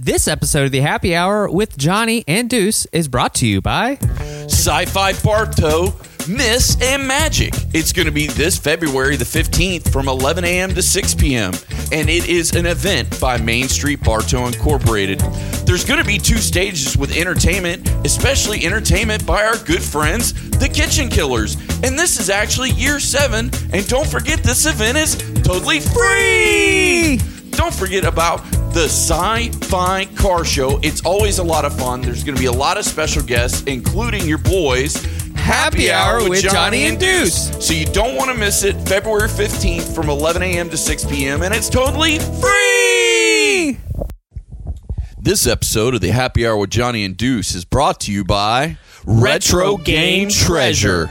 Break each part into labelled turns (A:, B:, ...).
A: This episode of the Happy Hour with Johnny and Deuce is brought to you by
B: Sci-Fi Bartow, Miss and Magic. It's going to be this February the 15th from 11 a.m. to 6 p.m. And it is an event by Main Street Bartow Incorporated. There's going to be two stages with entertainment, especially entertainment by our good friends, the Kitchen Killers. And this is actually year seven. And don't forget, this event is totally free. Don't forget about the Sci Fi Car Show. It's always a lot of fun. There's going to be a lot of special guests, including your boys.
A: Happy Hour with Johnny and Deuce.
B: So you don't want to miss it. February 15th from 11 a.m. to 6 p.m. And it's totally free. This episode of the Happy Hour with Johnny and Deuce is brought to you by Retro Game Treasure.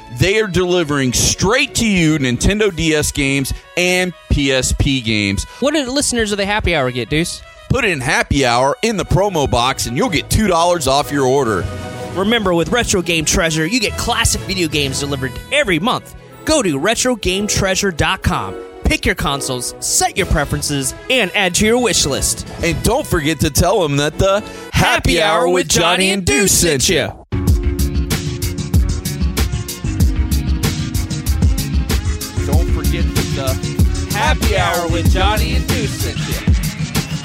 B: they are delivering straight to you Nintendo DS games and PSP games.
A: What do the listeners of the Happy Hour get, Deuce?
B: Put in happy hour in the promo box and you'll get $2 off your order.
A: Remember, with Retro Game Treasure, you get classic video games delivered every month. Go to RetroGameTreasure.com, pick your consoles, set your preferences, and add to your wish list.
B: And don't forget to tell them that the Happy Hour with Johnny and Deuce sent you. Happy Hour with Johnny and Deuce.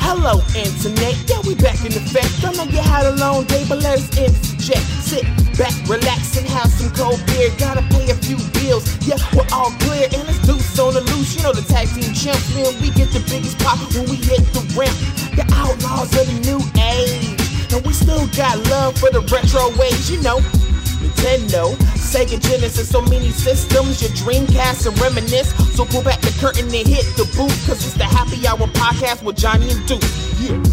C: Hello, Internet. Yeah, we back in effect. I know you had a long day, but let's interject. Sit back, relax, and have some cold beer. Gotta pay a few bills. Yeah, we're all clear, and let's do on the loose. You know the tag team champs. We get the biggest pop when we hit the ramp. The outlaws of the new age, and we still got love for the retro ways. You know. Nintendo, Sega Genesis, so many systems, your Dreamcast and reminisce. So pull back the curtain and hit the booth, cause it's the Happy Hour podcast with Johnny and Duke. Yeah.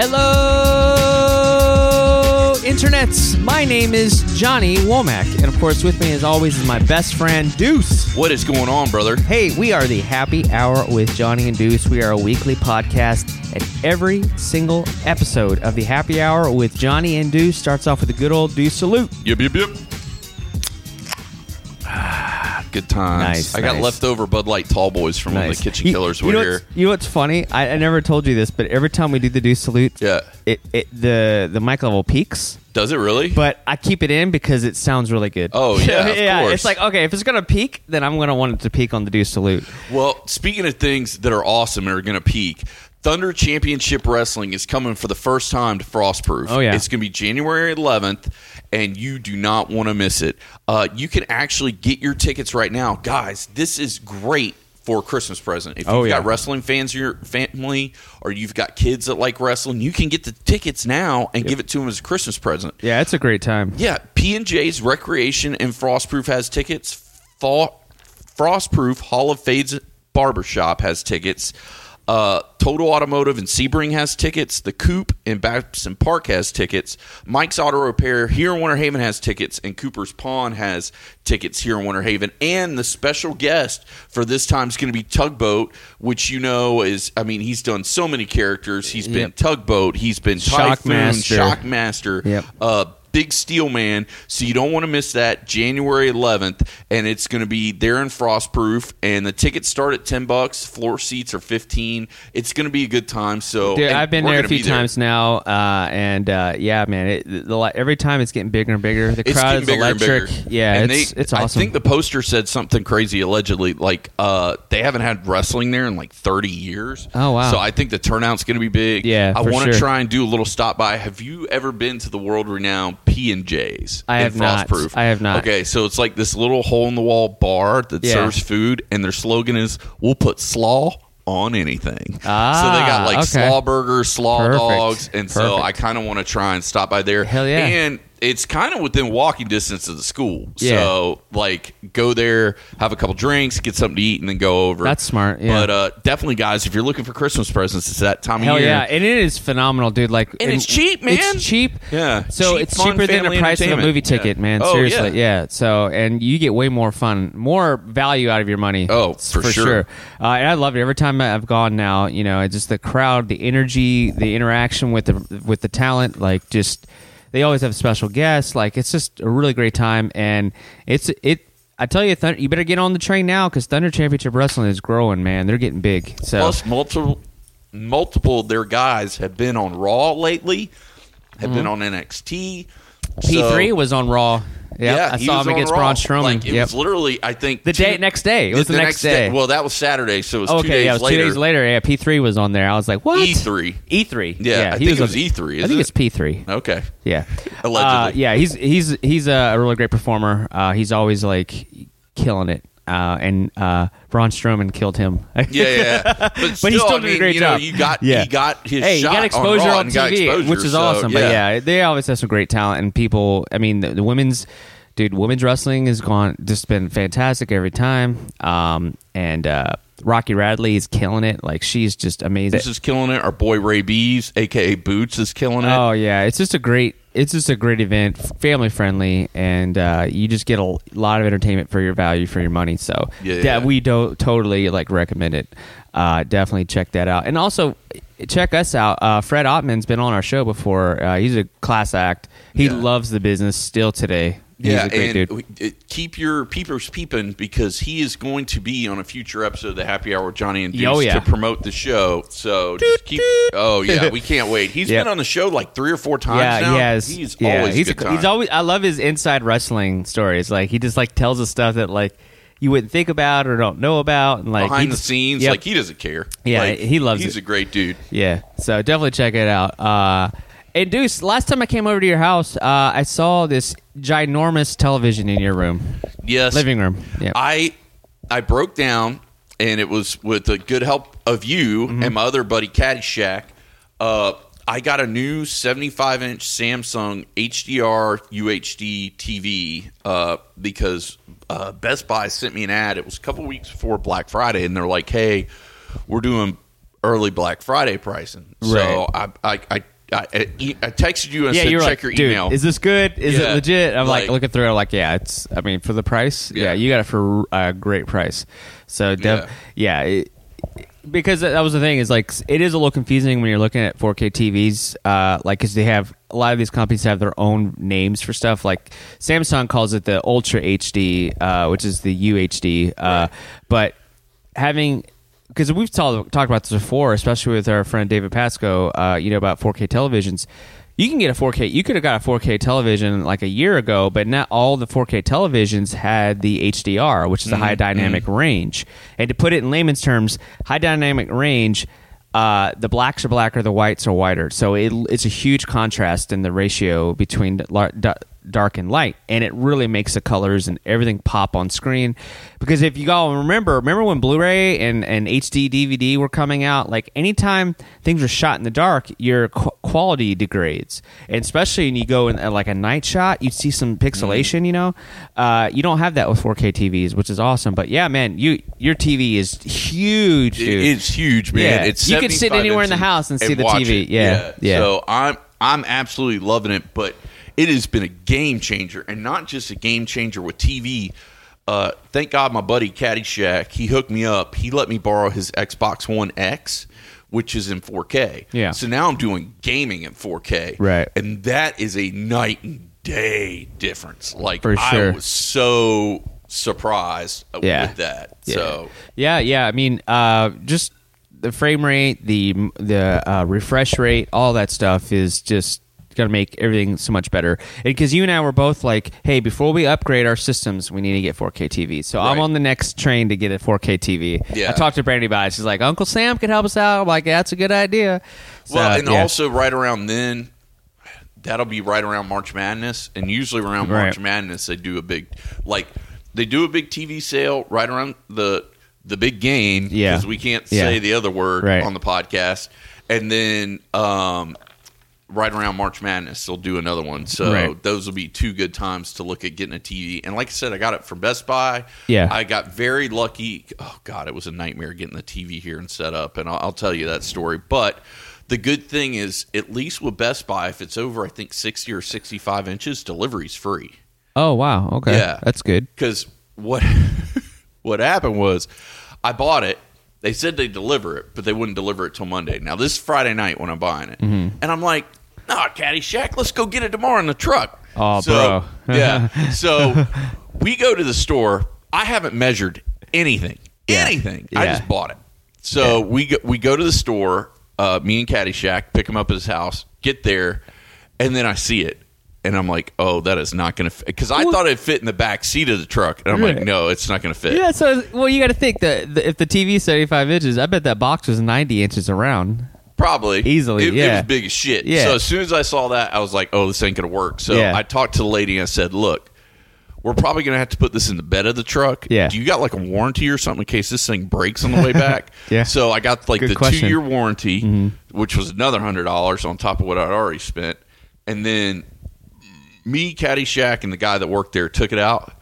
A: Hello, internets. My name is Johnny Womack, and of course, with me as always is my best friend Deuce.
B: What is going on, brother?
A: Hey, we are the Happy Hour with Johnny and Deuce. We are a weekly podcast, and every single episode of the Happy Hour with Johnny and Deuce starts off with a good old Deuce salute.
B: Yep, yep, yep. Good times.
A: Nice,
B: I got
A: nice.
B: leftover Bud Light Tall Boys from when the Kitchen
A: You-
B: Killers
A: you
B: were
A: know
B: here.
A: You know what's funny? I, I never told you this, but every time we do the Deuce salute,
B: Yeah.
A: it, it the the mic level peaks.
B: Does it really?
A: But I keep it in because it sounds really good.
B: Oh, yeah, of
A: yeah.
B: course.
A: It's like okay, if it's gonna peak, then I'm gonna want it to peak on the Deuce salute.
B: Well, speaking of things that are awesome and are to peak, Thunder Championship Wrestling is coming for the first time to Frostproof.
A: Oh, yeah.
B: It's going to be January 11th, and you do not want to miss it. Uh, you can actually get your tickets right now. Guys, this is great for a Christmas present. If you've
A: Oh, yeah.
B: got wrestling fans in your family or you've got kids that like wrestling, you can get the tickets now and give it to them as a Christmas present.
A: Yeah, it's a great time.
B: Yeah, P and J's Recreation and Frostproof has tickets. Fa- Frostproof Hall of Fades Barbershop has tickets. Uh, Total Automotive and Sebring has tickets. The Coop in Babson Park has tickets. Mike's Auto Repair here in Winter Haven has tickets, and Cooper's Pawn has tickets here in Winter Haven. And the special guest for this time is going to be Tugboat, which you know is, I mean, he's done so many characters. He's been
A: Yep.
B: Tugboat. He's been Typhoon,
A: Shockmaster.
B: Shockmaster.
A: Yep.
B: Uh, Big Steel Man. So you don't want to miss that January 11th, and it's going to be there in Frostproof. And the tickets start at 10 bucks. Floor seats are 15. It's going to be a good time. So
A: Dude, I've been there a few
B: be there.
A: times now, uh, and uh, yeah, man, it, the, every time it's getting bigger and bigger. The crowd is
B: bigger
A: electric.
B: and bigger.
A: Yeah,
B: and
A: it's
B: they,
A: it's awesome.
B: I think the poster said something crazy. Allegedly, like uh, they haven't had wrestling there in like 30 years.
A: Oh, wow.
B: So I think the turnout's going to be big.
A: Yeah,
B: I want to
A: sure.
B: try and do a little stop by. Have you ever been to the world renowned P and J's?
A: I have not.
B: Frostproof?
A: I have not.
B: Okay, so it's like this little hole in the wall bar that
A: Yeah.
B: serves food, and their slogan is "We'll put slaw." On anything,
A: Ah,
B: so they got like
A: okay.
B: slaw burgers, slaw
A: Perfect.
B: dogs, and so
A: Perfect.
B: I kind of want to try and stop by there.
A: Hell yeah.
B: And it's kind of within walking distance of the school.
A: Yeah.
B: So like go there, have a couple drinks, get something to eat, and then go over.
A: That's smart, yeah.
B: But uh, definitely, guys, if you're looking for Christmas presents, it's that time
A: Hell
B: of year.
A: yeah, and it is phenomenal, dude. Like,
B: And it's cheap, man.
A: It's cheap.
B: Yeah.
A: So
B: Cheap,
A: it's
B: fun
A: cheaper than the price of a movie ticket,
B: Yeah.
A: man.
B: Oh,
A: Seriously,
B: yeah.
A: yeah. So and you get way more fun, more value out of your money.
B: Oh, for sure.
A: Uh, and I love it every time I've gone. Now, you know, it's just the crowd, the energy, the interaction with the with the talent. Like, just they always have special guests. Like, it's just a really great time, and it's it. I tell you, Thunder, you better get on the train now because Thunder Championship Wrestling is growing, man. They're getting big. So
B: Plus, multiple multiple of their guys have been on Raw lately, have been mm-hmm. on NXT.
A: P three
B: So-
A: was on Raw. Yep,
B: yeah,
A: I saw him against
B: Raw.
A: Braun Strowman.
B: Like, it
A: yep.
B: was literally, I think,
A: The
B: two-
A: day- next day. It was the next day.
B: Well, that was Saturday, so it was two days
A: yeah, it was
B: later.
A: two days later. Yeah, P three was on there. I was like, what?
B: E3.
A: E3.
B: Yeah, I
A: he
B: think it
A: on-
B: was E3,
A: I think
B: it?
A: it's P three.
B: Okay.
A: Yeah,
B: Allegedly.
A: Uh, yeah, he's he's he's a really great performer. Uh, he's always like killing it. Uh, and uh, Braun Strowman killed him.
B: Yeah, yeah, yeah. But, still,
A: he still
B: I
A: did a great
B: you know,
A: job.
B: You got,
A: Yeah.
B: he got his
A: hey, you
B: shot
A: got exposure
B: on,
A: on, TV,
B: exposure,
A: which is
B: so,
A: awesome. But yeah, they always have some great talent and people. I mean, the, the women's dude, women's wrestling has gone just been fantastic every time. Um, and uh, Rocky Radley is killing it. Like she's just amazing.
B: This is killing it. Our boy Ray Bees, aka Boots, is killing it.
A: Oh yeah, it's just a great it's just a great event, family friendly, and uh, you just get a lot of entertainment for your value for your money. So
B: Yeah,
A: yeah, we do totally like recommend it. Uh, definitely check that out, and also check us out. Uh, Fred Ottman's been on our show before. Uh, he's a class act. He
B: Yeah.
A: loves the business still today. He's
B: yeah,
A: a great
B: and we- keep your peepers peeping because he is going to be on a future episode of the Happy Hour with Johnny and Deuce
A: Oh, yeah.
B: to promote the show. So just keep. Oh yeah, we can't wait. He's
A: Yep.
B: been on the show like three or four times
A: yeah,
B: now.
A: he has.
B: He's
A: yeah,
B: always
A: he's
B: a good
A: he's always. I love his inside wrestling stories. Like he just like tells us stuff that like you wouldn't think about or don't know about, and like
B: behind the scenes.
A: Yep.
B: Like he doesn't care.
A: Yeah,
B: Like,
A: he loves it.
B: He's
A: it.
B: a great dude.
A: Yeah, so definitely check it out. Uh, and Deuce, last time I came over to your house, uh, I saw this ginormous television in your room,
B: Yes,
A: living room. Yeah,
B: I I broke down, and it was with the good help of you
A: Mm-hmm.
B: and my other buddy Caddyshack. Uh, I got a new 75 inch Samsung HDR UHD TV uh, because uh, Best Buy sent me an ad. It was a couple weeks before Black Friday, and they're like, "Hey, we're doing early Black Friday pricing." So I I. I I, I texted you and
A: yeah,
B: said, check
A: like,
B: your email.
A: is this good? Is
B: Yeah,
A: it legit? I'm like,
B: like-
A: looking through it, I'm like, yeah, it's. I mean, for the price, yeah,
B: Yeah.
A: you got it for a great price. So, def- yeah, it, because that was the thing is like it is a little confusing when you're looking at 4K TVs, uh, like because they have a lot of these companies have their own names for stuff. Like Samsung calls it the Ultra HD, uh, which is the UHD, uh, but having because we've talked talked about this before, especially with our friend David Pasco, uh, you know about 4K televisions. You can get a 4K. You could have got a 4K television like a year ago, but not all the 4K televisions had the HDR, which is a high dynamic range. And to put it in layman's terms, high dynamic range, uh, the blacks are blacker, the whites are whiter. So it, it's a huge contrast in the ratio between dark and light, and it really makes the colors and everything pop on screen. Because if you all remember, remember when Blu-ray and, and HD DVD were coming out, like anytime things are shot in the dark, your qu- quality degrades, and especially when you go in at like a night shot, you'd see some pixelation. You know, uh, you don't have that with 4K TVs, which is awesome. But yeah, man, you your TV is huge, dude.
B: It's huge, man.
A: Yeah.
B: It's
A: You could sit anywhere in the house and see the TV.
B: it.
A: Yeah. Yeah.
B: So I'm I'm absolutely loving it, but it has been a game changer, and not just a game changer with TV. Uh, thank God, my buddy Caddyshack, he hooked me up. He let me borrow his Xbox One X, which is in 4K.
A: Yeah.
B: So now I'm doing gaming in 4K.
A: Right.
B: And that is a night and day difference. Like
A: For
B: I was so surprised
A: Yeah.
B: with that.
A: Yeah.
B: So
A: Yeah, yeah. I mean, uh, just the frame rate, the the uh, refresh rate, all that stuff is just going to make everything so much better. Because you and I were both like, hey, before we upgrade our systems, we need to get 4K TV. So I'm on the next train to get a 4K TV.
B: Yeah.
A: I talked to Brandy about it. She's like, Uncle Sam can help us out. I'm like, that's a good idea. So,
B: Well, and
A: yeah.
B: also right around then, that'll be right around March Madness, and usually around March
A: Right.
B: Madness they do a big, like they do a big TV sale right around the the big game
A: Yeah.
B: because we can't
A: Yeah.
B: say the other word
A: Right.
B: on the podcast, and then um, right around March Madness, they'll do another one. So
D: Right.
B: those will be two good times to look at getting a TV. And like I said, I got it from Best Buy.
D: Yeah.
B: I got very lucky. Oh God, it was a nightmare getting the TV here and set up. And I'll, I'll tell you that story. But the good thing is, at least with Best Buy, if it's over, I think sixty or sixty-five inches, delivery's free.
D: Oh wow. Okay.
B: Yeah.
D: That's good.
B: Because what what happened was, I bought it. They said they deliver it, but they wouldn't deliver it till Monday. Now this is Friday night when I'm buying it,
D: Mm-hmm.
B: and I'm like, "Nah, Caddyshack, let's go get it tomorrow in the truck."
D: Oh,
B: so,
D: bro.
B: yeah. So we go to the store. I haven't measured anything,
D: Yeah.
B: anything. I just bought it. So we go, we go to the store. Uh, me and Caddyshack pick him up at his house. Get there, and then I see it, and I'm like, "Oh, that is not going to fit." Because I
D: Well-
B: thought it'd fit in the back seat of the truck, and I'm like, "No, it's not going to fit."
D: Yeah. So well, you got to think that the, if the TV is seventy five inches, I bet that box was ninety inches around.
B: Probably
D: Easily,
B: It, it
D: yeah.
B: was big as shit.
D: Yeah.
B: So as soon as I saw that, I was like, "Oh, this ain't gonna work." So
D: Yeah.
B: I talked to the lady and I said, "Look, we're probably gonna have to put this in the bed of the truck.
D: Yeah.
B: Do you got like a warranty or something in case this thing breaks on the way back?
D: Yeah.
B: So I got like
D: Good
B: the
D: question. Mm-hmm.
B: two year warranty, which was another hundred dollars on top of what I'd already spent, and then me, Caddyshack, and the guy that worked there took it out.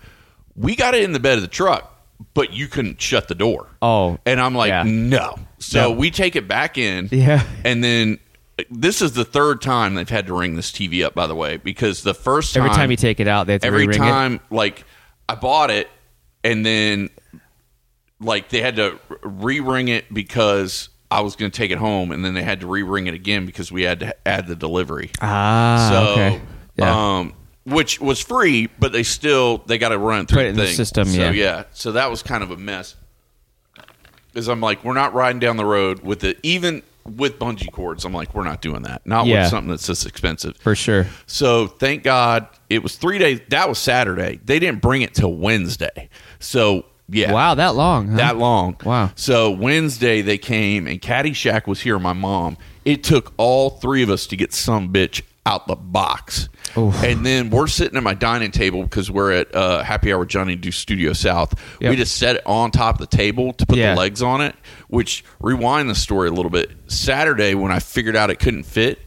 B: We got it in the bed of the truck, but you couldn't shut the door.
D: Oh,
B: And I'm like,
D: Yeah.
B: no. So
D: No.
B: we take it back in.
D: Yeah.
B: And then this is the third time they've had to ring this TV up, by the way, because the first time.
D: Every time you take it out, they have to
B: every
D: re-ring it.
B: time, like, I bought it and then, like, they had to re ring it because I was going to take it home. And then they had to re ring it again because we had to add the delivery.
D: Ah.
B: so,
D: okay. Yeah.
B: um, which was free, but they still they got to run through
D: Put it in the
B: thing.
D: system,
B: So
D: yeah.
B: so that was kind of a mess. Is I'm like, we're not riding down the road with it, even with bungee cords. I'm like, we're not doing that. Not
D: Yeah.
B: with something that's this expensive.
D: For sure.
B: So thank God it was three days. That was Saturday. They didn't bring it till Wednesday. So yeah,
D: Wow, that long. Huh?
B: that long.
D: Wow.
B: So Wednesday they came and Caddyshack was here. My mom. It took all three of us to get some bitch out the box.
D: Oof.
B: And then we're sitting at my dining table because we're at uh, Happy Hour Johnny Do Studio South.
D: Yep.
B: We just set it on top of the table to put
D: Yeah.
B: the legs on it. Which rewind the story a little bit. Saturday when I figured out it couldn't fit.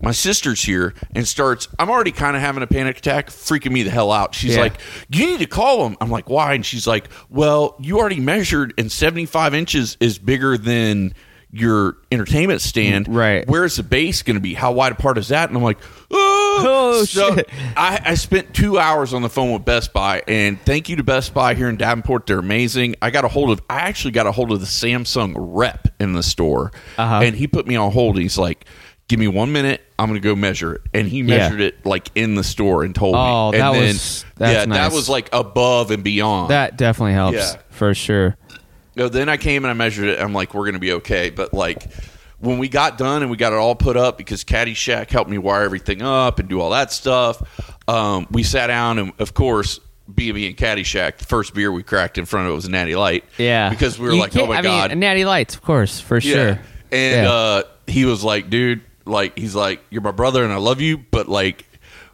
B: My sister's here and starts. I'm already kind of having a panic attack, freaking me the hell out. She's
D: Yeah.
B: like, "You need to call him." I'm like, "Why?" And she's like, "Well, you already measured, and 75 inches is bigger than your entertainment stand.
D: Right.
B: Where's the base going to be? How wide apart is that?" And I'm like, "Oh,
D: Oh,
B: So
D: shit.
B: I, I spent two hours on the phone with Best Buy, and thank you to Best Buy here in Davenport. They're amazing. I got a hold of. I actually got a hold of the Samsung rep in the store,
D: Uh-huh.
B: and he put me on hold. He's like. Give me one minute. I'm going to go measure it, and he
D: Yeah.
B: measured it like in the store and told
D: Oh,
B: me. And
D: that
B: then,
D: was- that's
B: yeah, that was like above and beyond.
D: That definitely helps
B: Yeah.
D: for sure.
B: No, then I came and I measured it. I'm like, we're going to be okay. But like, when we got done and we got it all put up because Caddyshack helped me wire everything up and do all that stuff, um, we sat down and of course. B&B and Caddyshack, the first beer we cracked in front of it was a Natty Light.
D: Yeah,
B: Because we were
D: You
B: like, oh my
D: I
B: God.
D: mean, Natty Lights, of course, for sure.
B: And
D: Yeah.
B: uh, he was like, dude, like, he's like, you're my brother and I love you, but like,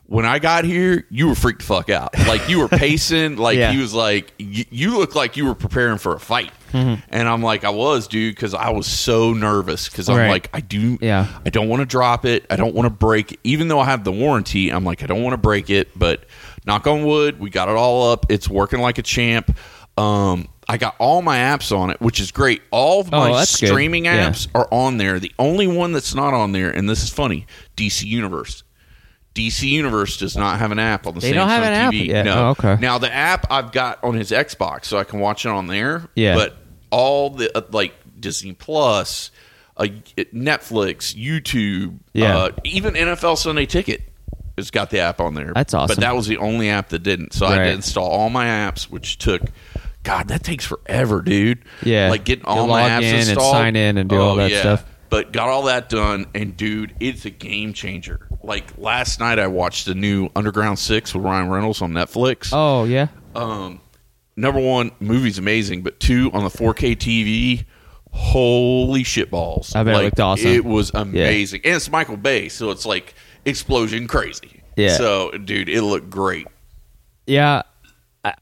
B: when I got here, you were freaked the fuck out. Like, you were pacing. Like,
D: Yeah.
B: he was like, y- you look like you were preparing for a fight. And I'm like, I was, dude, because I was so nervous. Because I'm
D: Mm-hmm. Right.
B: like, I do,
D: Yeah.
B: I don't want to drop it. I don't want to break it. Even though I have the warranty, I'm like, I don't want to break it. But knock on wood, we got it all up. It's working like a champ. Um, I got all my apps on it, which is great. All of
D: Oh,
B: my
D: good.
B: streaming
D: Yeah.
B: apps are on there. The only one that's not on there, and this is funny, DC Universe. DC Universe does not have an app on the
D: They
B: Samsung
D: don't have an app
B: TV.
D: yet?
B: No.
D: Oh, okay.
B: Now the app I've got on his Xbox, so I can watch it on there.
D: Yeah.
B: But all the uh, like Disney Plus, uh, Netflix, YouTube,
D: Yeah.
B: uh, even NFL Sunday Ticket has got the app on there.
D: That's awesome.
B: But that was the only app that didn't. So I had to install all my apps, which took. God, that takes forever, dude.
D: Yeah.
B: like getting all my apps
D: in and
B: installed,
D: sign in and do all
B: Oh,
D: that
B: yeah.
D: stuff.
B: But got all that done, and dude, it's a game changer. Like last night, I watched the new Underground Six with Ryan Reynolds on Netflix.
D: Oh yeah.
B: Um, number one, movie's amazing, but two, on the 4K TV, holy shit balls!
D: I bet it looked awesome.
B: It was amazing, and it's Michael Bay, so it's like explosion crazy.
D: Yeah.
B: So, dude, it looked great.
D: Yeah.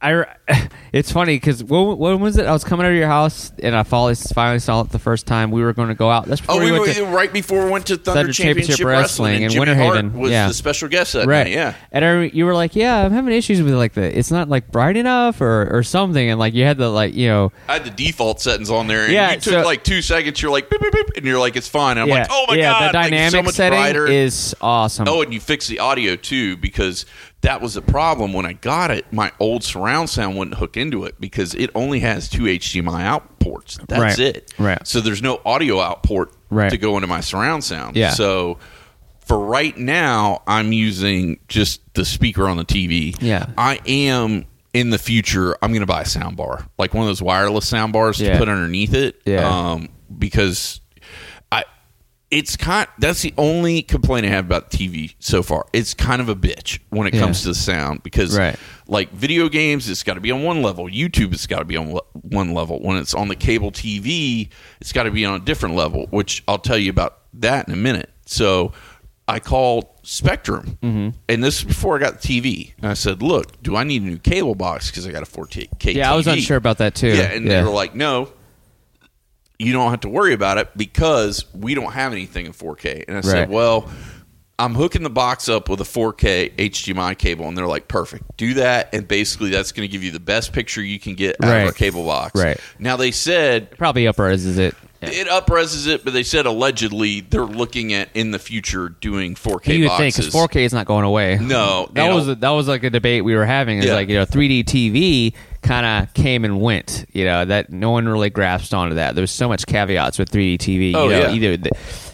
A: I, I it's funny because when, when was it? I was coming out of your house and I finally, finally saw it the first time. We were going to go out. That's
B: Oh, we
A: we
B: were
A: to,
B: right before we went to Thunder,
A: Thunder
B: Championship,
A: Championship
B: Wrestling,
A: Wrestling in Winter Haven.
B: was
A: Yeah.
B: the special guest that
A: right.
B: night. Yeah,
A: And I, you were like, "Yeah, I'm having issues with like the it's not like bright enough or or something," and like you had the like you know
B: I had the default settings on there. And
A: Yeah,
B: you took
A: so-
B: like two seconds. You're like, beep, beep, beep, and you're like, it's fine. And I'm
A: yeah
B: like, oh my
A: yeah
B: god,
A: the dynamic
B: so
A: setting
B: brighter.
A: is awesome.
B: Oh, and you fix the audio too because that was a problem when I got it. My old surround sound wouldn't hook into it because it only has two HDMI out ports. That's
A: Right.
B: it.
A: Right.
B: So there's no audio out port
A: Right.
B: to go into my surround sound.
A: Yeah.
B: So for right now, I'm using just the speaker on the TV.
A: Yeah.
B: I am in the future. I'm going to buy a sound bar, like one of those wireless sound bars
A: Yeah.
B: to put underneath it.
A: Yeah.
B: Um, because it's kind that's the only complaint I have about TV so far. It's kind of a bitch when it
A: Yeah.
B: comes to the sound because
A: Right.
B: like video games it's got to be on one level, YouTube it's got to be on le- one level. When it's on the cable TV, it's got to be on a different level, which I'll tell you about that in a minute. So I called Spectrum,
A: Mm-hmm.
B: and this is before I got the TV. And I said, "Look, do I need a new cable box because I got a 4K
A: yeah, I was unsure about that too.
B: Yeah, and they were like, no, you don't have to worry about it because we don't have anything in 4K. And I said, well, I'm hooking the box up with a 4K HDMI cable, and they're like, perfect. Do that, and basically that's going to give you the best picture you can get out
A: Right.
B: of our cable box.
A: Right.
B: Now they said
A: probably upreses it. Yeah.
B: it upreses it, but they said allegedly they're looking at in the future doing 4K
A: you would think because 4K is not going away.
B: No,
A: that was a, that was like a debate we were having. Is
B: Yeah.
A: like you know 3D TV kind of came and went. You know that no one really grasped onto that. There was so much caveats with 3D TV.
B: Oh,
A: you know,
B: yeah.
A: either the,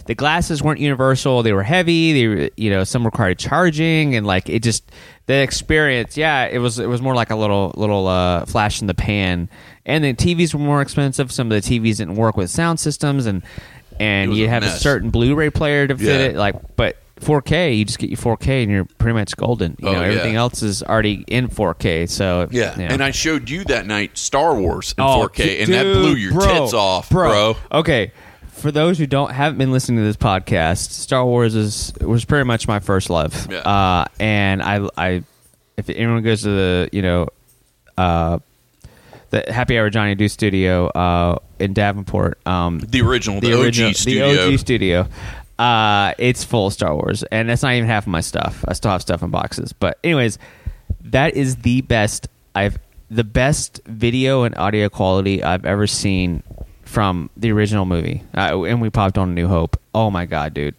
A: the glasses weren't universal. They were heavy. They were, you know some required charging and like it just the experience. Yeah, it was it was more like a little little uh, flash in the pan. And the TVs were more expensive. Some of the TVs didn't work with sound systems and. And you have a certain Blu-ray player to fit
B: Yeah.
A: it, like. But 4K, you just get your 4K and you're pretty much golden. You
B: Oh,
A: know,
B: yeah.
A: everything else is already in 4K. So
B: yeah. and I showed you that night Star Wars in
A: Oh,
B: 4K, and that blew your
A: bro,
B: tits off, bro.
A: Okay, for those who don't haven't been listening to this podcast, Star Wars is was pretty much my first love.
B: Yeah.
A: Uh, and I, I, if anyone goes to the, you know, uh, the Happy Hour Johnny Do Studio uh, in Davenport, um,
B: The original, the,
A: original,
B: OG studio.
A: the OG studio. Uh, it's full of Star Wars, and that's not even half of my stuff. I still have stuff in boxes, but anyways, that is the best I've the best video and audio quality I've ever seen from the original movie. Uh, and we popped on A New Hope. Oh my god, dude!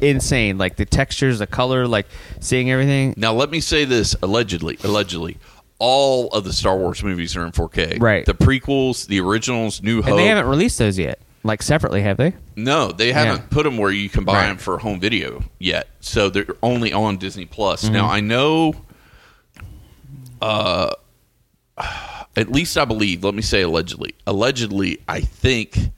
A: Insane! Like the textures, the color, like seeing everything.
B: Now, let me say this allegedly, allegedly. All of the Star Wars movies are in 4K.
A: Right.
B: The prequels, the originals, New Hope.
A: And they haven't released those yet, like separately, have they?
B: no, they haven't
A: Yeah.
B: put them where you can buy
A: Right.
B: them for home video yet. So they're only on Disney Plus.
A: Mm-hmm.
B: Now, I know, uh, at least I believe, let me say allegedly. Allegedly, I think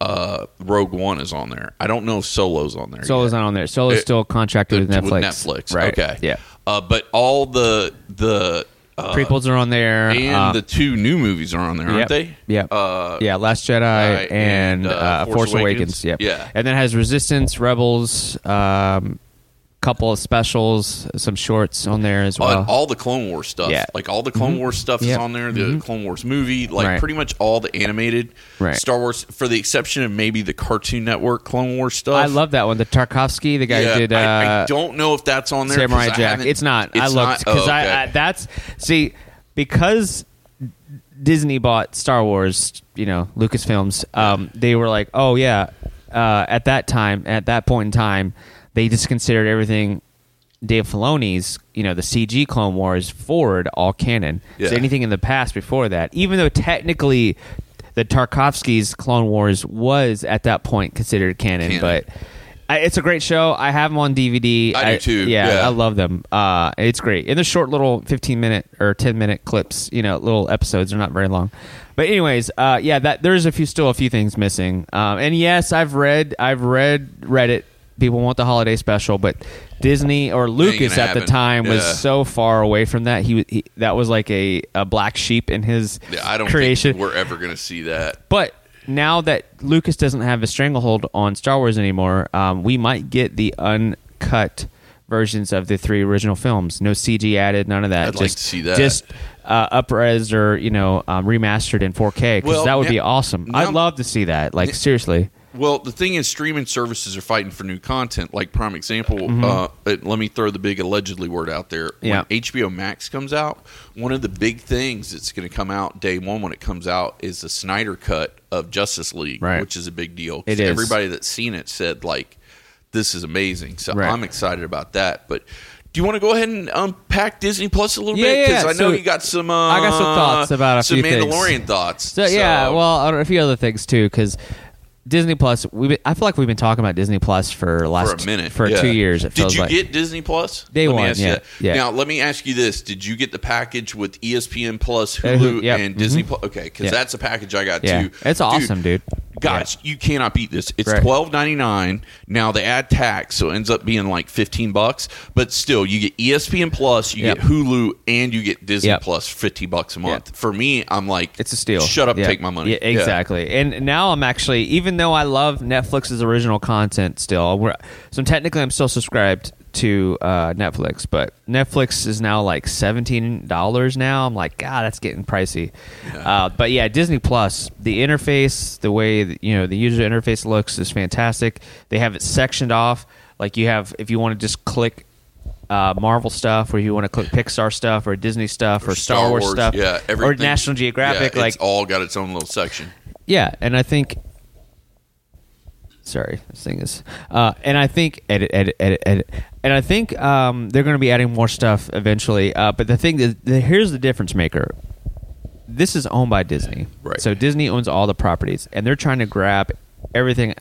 B: uh, Rogue One is on there. I don't know if Solo's on there.
A: Solo's
B: yet.
A: not on there. Solo's
B: It-
A: still contracted with
B: The-
A: Netflix.
B: Netflix.
A: right?
B: Okay.
A: Yeah.
B: Uh, but all the the uh,
A: Prequels are on there.
B: and
A: uh,
B: the two new movies are on there, aren't
A: Yep.
B: they?
A: Yeah,
B: Uh,
A: yeah, Last Jedi and,
B: and,
A: uh,
B: uh,
A: Force,
B: Force
A: Awakens.
B: Awakens.
A: Yep.
B: Yeah.
A: And then it has Resistance, Rebels, um, couple of specials, some shorts on there as well.
B: all, all the Clone Wars stuff,
A: Yeah. Mm-hmm.
B: like all the Clone Wars stuff is on there. The Clone Wars movie, like
A: Right.
B: pretty much all the animated
A: Right.
B: Star Wars, for the exception of maybe the Cartoon Network Clone Wars stuff.
A: I love that one. The Tartakovsky, the guy
B: Yeah,
A: who did uh,
B: I, I don't know if that's on there.
A: Samurai
B: I
A: Jack. It's not. I
B: it's
A: looked
B: not?
A: because
B: Oh,
A: I. I that's see because Disney bought Star Wars. You know, Lucasfilms. Um, they were like, oh yeah. Uh, at that time, at that point in time, they just considered everything Dave Filoni's, you know, the CG Clone Wars forward all canon.
B: Yeah.
A: So anything in the past before that, even though technically the Tartakovsky's Clone Wars was at that point considered canon,
B: Canon.
A: but I, it's a great show. I have them on DVD.
B: I do too,
A: Yeah,
B: yeah.
A: I love them. Uh, it's great. In they're short little 15 minute or 10 minute clips, you know, little episodes. They're not very long. But anyways, uh, yeah, that there's a few still a few things missing. Um, and yes, I've read I've read Reddit. People want the holiday special, but Disney or Lucas at the time was
B: Yeah.
A: so far away from that. He, he that was like a, a black sheep in his
B: Yeah, I don't
A: creation.
B: think we're ever going to see that.
A: But now that Lucas doesn't have a stranglehold on Star Wars anymore, um, we might get the uncut versions of the three original films. No CG added, none of that.
B: I'd
A: just,
B: like to see that.
A: Just uh, upres or you know um, remastered in 4K because
B: Well,
A: that would
B: now-
A: be awesome.
B: now-
A: I'd love to see that. Like seriously.
B: Well, the thing is, streaming services are fighting for new content. Like prime example,
A: Mm-hmm.
B: uh, uh, let me throw the big allegedly word out there.
A: Yeah.
B: When HBO Max comes out, one of the big things that's going to come out day one when it comes out is the Snyder cut of Justice League,
A: Right.
B: which is a big deal.
A: It is.
B: Everybody that's seen it said like, "This is amazing." So
A: Right.
B: I'm excited about that. But do you want to go ahead and unpack Disney Plus a little
A: Yeah,
B: bit? Because
A: yeah.
B: I know
A: So,
B: you got some. Uh,
A: I got some thoughts about a
B: some
A: few things.
B: Mandalorian thoughts.
A: So, yeah, well, a few other things too, because Disney Plus. We I feel like we've been talking about Disney Plus for last for
B: a minute
A: for
B: yeah.
A: two years. It
B: Did you
A: like.
B: get Disney Plus?
A: Day
B: Let
A: one, yeah, yeah.
B: Now let me ask you this: Did you get the package with ESPN Plus,
A: Uh,
B: Hulu,
A: Hulu, yep,
B: and Disney
A: mhm.
B: Plus? Okay, because
A: Yeah.
B: that's a package I got
A: Yeah,
B: too.
A: it's awesome, dude.
B: Guys, you cannot beat this. It's
A: Right.
B: twelve ninety nine. Now they add tax, so it ends up being like fifteen bucks. But still, you get ESPN Plus, you
A: Yep.
B: get Hulu, and you get Disney
A: Yep.
B: Plus fifty bucks a month. For me, I'm like,
A: It's a steal.
B: Shut up, take my money.
A: Yeah, exactly. And now I'm actually, even though I love Netflix's original content, still, we're, so technically I'm still subscribed to uh, Netflix, but Netflix is now like seventeen dollars now. I'm like, God, that's getting pricey. Uh, but yeah, Disney Plus, the interface, the way that, you know the user interface looks is fantastic. They have it sectioned off. Like you have, if you want to just click. Uh, Marvel stuff, or you want to click Pixar stuff, or Disney stuff, or, Star, Wars, stuff,
B: yeah,
A: or National Geographic.
B: yeah,
A: like
B: it's all got its own little section.
A: yeah, and I think. Sorry, this thing is. Uh, and I think edit, edit, edit, edit. And I think um, they're going to be adding more stuff eventually. Uh, but the thing is, the, here's the difference maker. This is owned by Disney,
B: Right.
A: So Disney owns all the properties, and they're trying to grab everything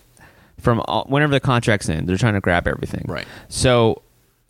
A: from all, whenever the contract's in. They're trying to grab everything,
B: Right.
A: So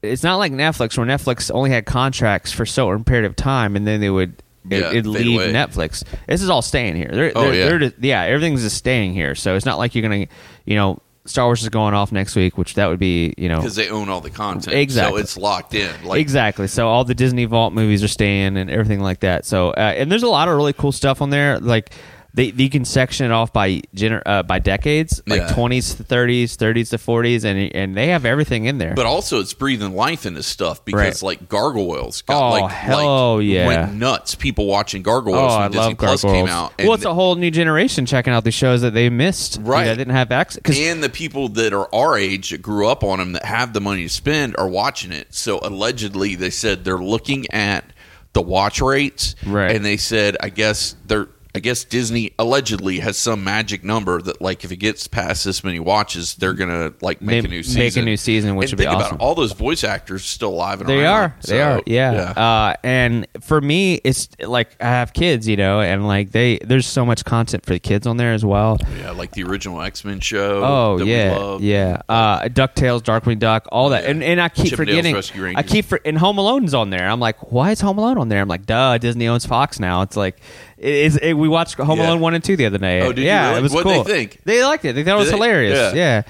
A: it's not like Netflix, where Netflix only had contracts for a certain period of time, and then they would
B: Yeah,
A: it'd leave
B: away.
A: Netflix. This is all staying here. They're,
B: Oh,
A: they're,
B: yeah.
A: they're just- yeah, everything's just staying here. So it's not like you're gonna, you know, Star Wars is going off next week, which that would be, you know,
B: because they own all the content.
A: Exactly.
B: So it's locked in. Like
A: exactly. So all the Disney Vault movies are staying and everything like that. So uh, and there's a lot of really cool stuff on there. Like they, you can section it off by gener- uh, by decades, like
B: Yeah.
A: 20s to 30s, 30s to 40s, and and they have everything in there.
B: But also, it's breathing life into stuff because,
A: Right.
B: like, Gargoyles got
A: Oh,
B: like,
A: hell
B: like
A: yeah.
B: went nuts. People watching Gargoyles
A: Oh,
B: when
A: I
B: Disney
A: love
B: Plus
A: Gargoyles.
B: came out.
A: well, it's a whole new generation checking out the shows that they missed. you know,
B: Right.
A: that didn't have access. 'cause-
B: and the people that are our age that grew up on them that have the money to spend are watching it. So allegedly, they said they're looking at the watch rates,
A: Right.
B: And they said, I guess they're. I guess Disney allegedly has some magic number that, like, if it gets past this many watches, they're gonna like make
A: They
B: a new season.
A: make a new season, which
B: and
A: would be awesome.
B: it, all those voice actors still alive and
A: They
B: around.
A: are. They are. Yeah. Uh, and for me, it's like I have kids, you know, and like they there's so much content for the kids on there as well.
B: Yeah, like the original X Men show.
A: Oh yeah, yeah. Uh, Ducktales, Darkwing Duck, all that,
B: Yeah.
A: and and I keep forgetting. I keep for, and Home Alone's on there. I'm like, why is Home Alone on there? I'm like, duh, Disney owns Fox now. It's like, it is. It, we watched Home
B: Yeah.
A: Alone one and two the other day.
B: Oh, did you
A: yeah,
B: really?
A: it was
B: What'd they
A: cool.
B: think?
A: They liked it. They thought it was
B: Did they?
A: hilarious.
B: Yeah.
A: Yeah.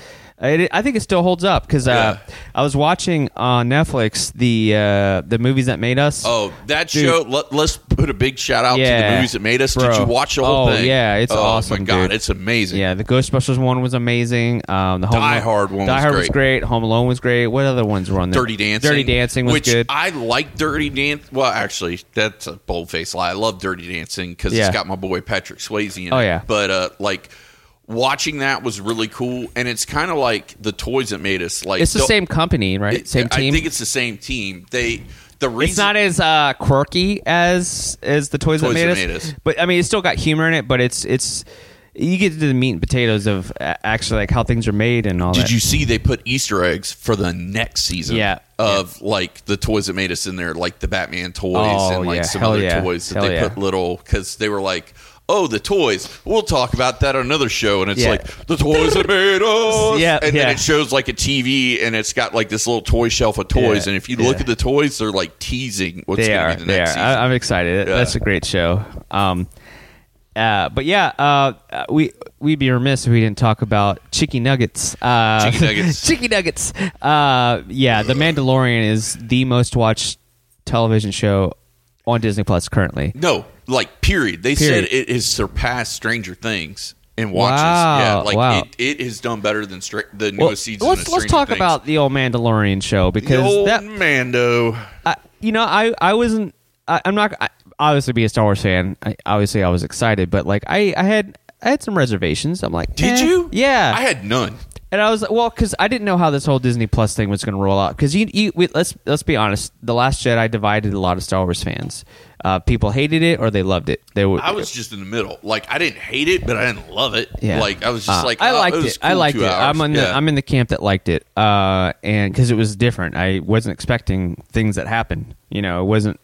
A: It, I think it still holds up because uh,
B: Yeah.
A: I was watching on Netflix the uh, the movies that made us.
B: Oh, that
A: Dude.
B: show. Let, us put a big shout out to the movies that made us. Did you watch the whole
A: Oh,
B: thing?
A: yeah, it's
B: oh,
A: awesome,
B: my god,
A: dude.
B: it's amazing.
A: Yeah, the Ghostbusters one was amazing. Um, the Home
B: Die Hard one
A: Die
B: was
A: Hard
B: great.
A: was great. Home Alone was great. What other ones were on there?
B: Dirty Dancing.
A: Dirty Dancing was
B: which
A: good.
B: I like Dirty Dancing. Well, actually, that's a bold faced lie. I love Dirty Dancing because
A: Yeah.
B: it's got my boy Patrick Swayze in it.
A: Oh, yeah.
B: But uh, like watching that was really cool, and it's kind of like the toys that made us. Like
A: it's the same company, right?
B: it-
A: same team.
B: I think it's the same team. They the reason
A: it's not as uh, quirky as as the toys, that, made,
B: That
A: us,
B: Made Us.
A: but I mean, it's still got humor in it. But it's it's you get to the meat and potatoes of actually like how things are made and all
B: Did
A: that.
B: you see they put Easter eggs for the next season?
A: Yeah.
B: Of like the toys that made us in there, like the Batman toys
A: Oh,
B: and like
A: yeah.
B: some
A: Hell
B: other
A: yeah.
B: toys that
A: Hell
B: they
A: yeah.
B: put little because they were like, oh, the toys. We'll talk about that on another show, and it's
A: Yeah.
B: like the toys that made us.
A: Yeah,
B: and
A: yeah.
B: then it shows like a TV, and it's got like this little toy shelf of toys,
A: Yeah,
B: and if you look
A: yeah.
B: at the toys, they're like teasing what's
A: they
B: going
A: are.
B: to be the
A: They are.
B: next season.
A: I, I'm excited.
B: Yeah.
A: That's a great show. Um, uh, but yeah, uh, uh, we we'd be remiss if we didn't talk about chicken nuggets. Uh,
B: Chicken nuggets.
A: chicken nuggets. Uh, yeah, The Mandalorian is the most watched television show on Disney Plus currently.
B: No, like period. They
A: Period.
B: said it has surpassed Stranger Things and watches.
A: Wow,
B: Yeah, like
A: wow.
B: it, it has done better than stra- the newest
A: Well,
B: season.
A: let's let's talk
B: Things.
A: about the old Mandalorian show because the
B: old
A: that
B: Mando.
A: I, you know, I I wasn't. I, I'm not. I, obviously, be a Star Wars fan. I, obviously, I was excited, but like I I had I had some reservations. I'm like,
B: Did
A: eh,
B: you?
A: Yeah.
B: I had none.
A: And I was like, well, because I didn't know how this whole Disney Plus thing was going to roll out. Because you, you we, let's let's be honest, the Last Jedi divided a lot of Star Wars fans. Uh, people hated it or they loved it. They were.
B: I was just in the middle. Like I didn't hate it, but I didn't love it.
A: Yeah.
B: Like I was just
A: Uh,
B: like
A: I
B: oh,
A: liked
B: it.
A: it.
B: was
A: I
B: cool
A: liked it.
B: hours.
A: I'm in the I'm in the camp that liked it. Uh, and because it was different, I wasn't expecting things that happened. You know, it wasn't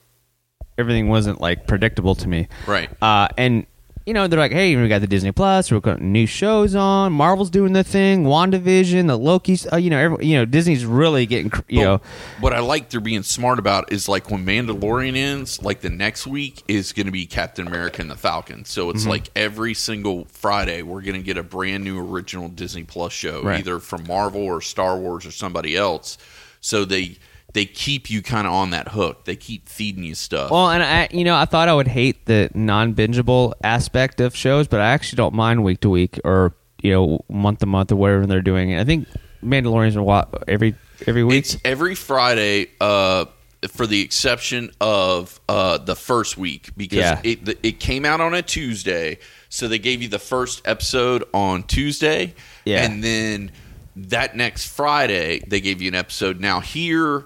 A: everything wasn't like predictable to me.
B: Right.
A: Uh, and you know, they're like, hey, we got the Disney Plus. We're putting new shows on. Marvel's doing the thing. WandaVision, the Loki's. Uh, you know, every, you know, Disney's really getting. You know,
B: what I like they're being smart about is like when Mandalorian ends, like the next week is going to be Captain America and the Falcon. So it's
A: Mm-hmm.
B: like every single Friday we're going to get a brand new original Disney Plus show,
A: Right.
B: either from Marvel or Star Wars or somebody else. So they they keep you kind of on that hook. They keep feeding you stuff.
A: Well, and I, you know, I thought I would hate the non-bingeable aspect of shows, but I actually don't mind week to week or you know month to month or whatever they're doing. I think Mandalorian's are what every every week.
B: It's every Friday, uh, for the exception of uh, the first week because
A: Yeah.
B: it it came out on a Tuesday, so they gave you the first episode on Tuesday,
A: Yeah.
B: and then that next Friday they gave you an episode. Now here,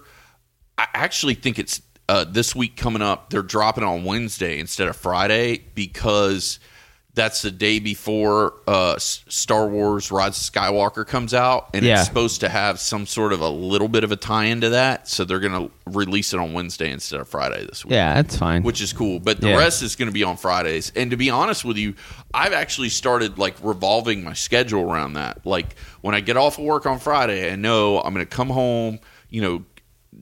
B: I actually think it's uh, this week coming up. They're dropping on Wednesday instead of Friday because. That's the day before uh, Star Wars: Rise of Skywalker comes out, and
A: Yeah.
B: it's supposed to have some sort of a little bit of a tie-in to that. So they're going to release it on Wednesday instead of Friday this week,
A: yeah, that's fine.
B: which is cool. But the
A: Yeah.
B: rest is going to be on Fridays. And to be honest with you, I've actually started like revolving my schedule around that. Like when I get off of work on Friday, I know I'm going to come home, you know,